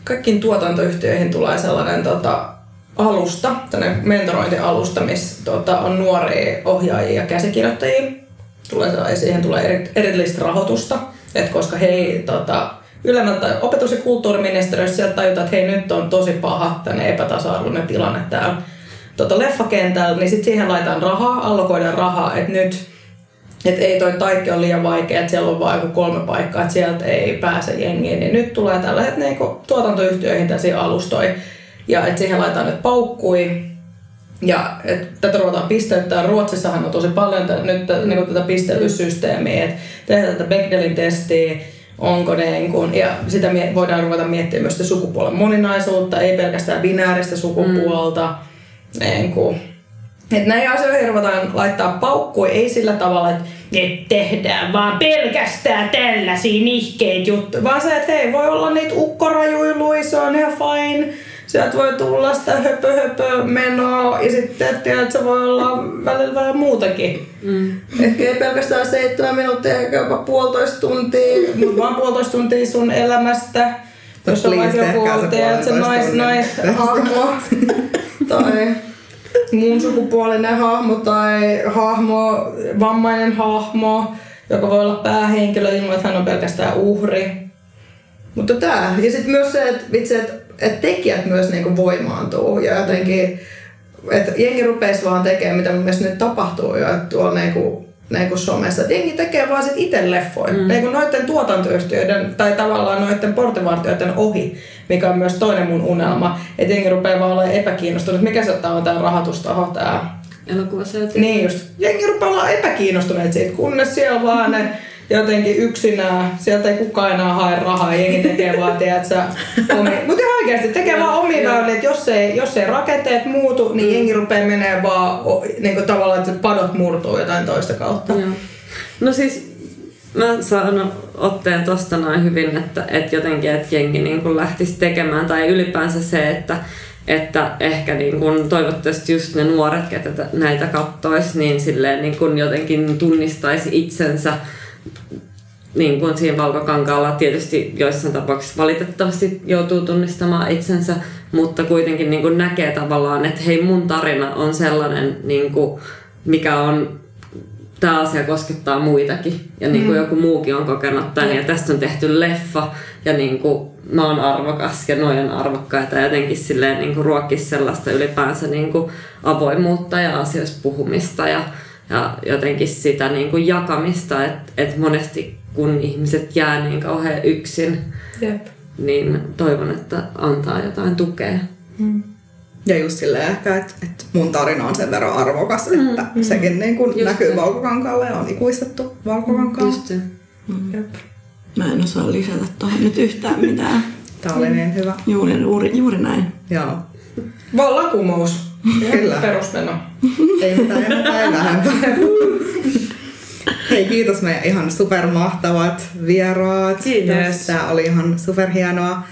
Kaikkiin tuotantoyhtiöihin tulee sellainen tota, alusta, tämmöinen mentorointialusta, missä tota, on nuoria ohjaajia ja käsikirjoittajia. Tulee, siihen tulee eri, erillistä rahoitusta, että koska he tota, ylemmältä opetus- ja kulttuuriministeriössä sieltä tajutaan, että hei nyt on tosi paha tänne epätasa-arvoinen tilanne täällä tota, leffakentällä, niin sitten siihen laitetaan rahaa, allokoidaan rahaa, että nyt että ei toi taikki ole liian vaikea, että siellä on vain kolme paikkaa, että sieltä ei pääse jengiin, niin nyt tulee tällaiset niinku tuotantoyhtiöihin tällaisia alustoja. Ja että siihen laitetaan nyt paukkui. Ja et tätä ruvetaan pisteyttää. Ruotsissahan on tosi paljon tä, nyt tä, niinku tätä pisteytyssysteemiä, että tehdään tätä Bechdelin testiä, onko ne, niin kun, ja sitä mie- voidaan ruveta miettimään myös sitä sukupuolen moninaisuutta, ei pelkästään binääristä sukupuolta. Mm. Niin kun, että näihin asioihin ruvetaan laittaa paukkui, ei sillä tavalla, että ne tehdään vaan pelkästään tällaisia nihkeitä juttuja, vaan se, että hei, voi olla niitä ukkorajuiluja, se on ihan fine. Sieltä voi tulla sitä höpö höpö menoa ja sitten tiedät, se voi olla välillä vähän muutakin. Mm. Ehkä ei pelkästään seitsemän minuuttia eikä jopa puolitoista tuntia, mutta vaan puolitoista tuntia sun elämästä. Jos on vaikka joku,
se
tiedät, se nais,
tunnin.
naishahmo tai muun sukupuolinen hahmo tai hahmo, vammainen hahmo, joka voi olla päähenkilö ilman, että hän on pelkästään uhri. Mutta tää, ja sitten myös se, että vitsi, että et tekijät myös niinku voimaantuu ja jotenkin, että jengi rupeisi vaan tekemään, mitä mun mielestä nyt tapahtuu jo, että tuolla niinku, niinku somessa, että jengi tekee vaan sit itse leffoja. Mm. Niinku noiden tuotantoyhtiöiden tai tavallaan noiden portivartijoiden ohi, mikä on myös toinen mun unelma, että jengi rupeaa vaan olemaan epäkiinnostunut, mikä se on tää rahoitustaho, tää
Elokuvasäätiö.
niin just. Jengi rupeaa olla epäkiinnostuneet siitä, kunnes siellä vaan ne jotenkin yksinään, sieltä ei kukaan enää hae rahaa, jengi tekee vaan, tiedätkö, omi... Mutta ihan oikeasti, tekee vaan omia väyliä, että jos ei, jos ei rakenteet muutu, niin jengi rupeaa menee vaan niin kuin tavallaan, että padot murtuu jotain toista kautta.
Joo. No siis mä saan otteen tosta noin hyvin, että, että jotenkin, että jengi niin kuin lähtisi tekemään tai ylipäänsä se, että, että ehkä niin kuin toivottavasti just ne nuoret, ketä tä- näitä kattois, niin silleen niin kuin jotenkin tunnistaisi itsensä niin kuin siinä valkokankaalla tietysti joissain tapauksissa valitettavasti joutuu tunnistamaan itsensä, mutta kuitenkin niin kuin näkee tavallaan, että hei mun tarina on sellainen, niin kuin, mikä on tämä asia koskettaa muitakin. Ja niin kuin joku muukin on kokenut tämän ja tästä on tehty leffa ja niin kuin mä oon arvokas ja noin on arvokkaita ja jotenkin silleen niin kuin ruokkisi sellaista ylipäänsä niin kuin avoimuutta ja asioista puhumista ja, ja jotenkin sitä niin kuin jakamista, että et monesti kun ihmiset jää niin kauhean yksin,
Jep.
niin toivon, että antaa jotain tukea.
Ja just silleen ehkä, että, että mun tarina on sen verran arvokas, että mm, sekin niin kuin
Just
näkyy
se.
valkokankaalle ja on ikuistettu valkokankaalla.
Just se.
Mä en osaa lisätä tuohon nyt yhtään mitään.
Tää oli niin hyvä.
Juuri, juuri, juuri näin.
Joo.
Vallakumous.
Kyllä.
Perusmeno.
Ei mitään enempää ei vähempää. Hei, kiitos meidän ihan supermahtavat vieraat.
Kiitos.
Tää oli ihan superhienoa.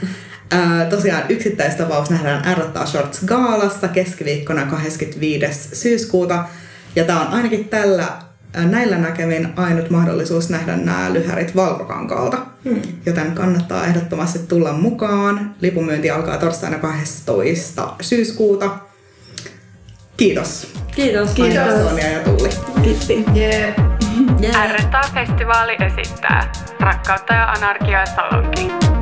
Ää, tosiaan yksittäistapaus nähdään Ärrottaa Shorts Gaalassa keskiviikkona 25. syyskuuta. Ja tää on ainakin tällä näillä näkemin ainut mahdollisuus nähdä nämä lyhärit valkokankaalta. Hmm. Joten kannattaa ehdottomasti tulla mukaan. Lipunmyynti alkaa torstaina 12. syyskuuta. Kiitos.
Kiitos.
Kiitos Sonja ja Tulli.
Kiitti.
Yeah.
R-Festivaali esittää Rakkautta ja anarkiaa Salonki.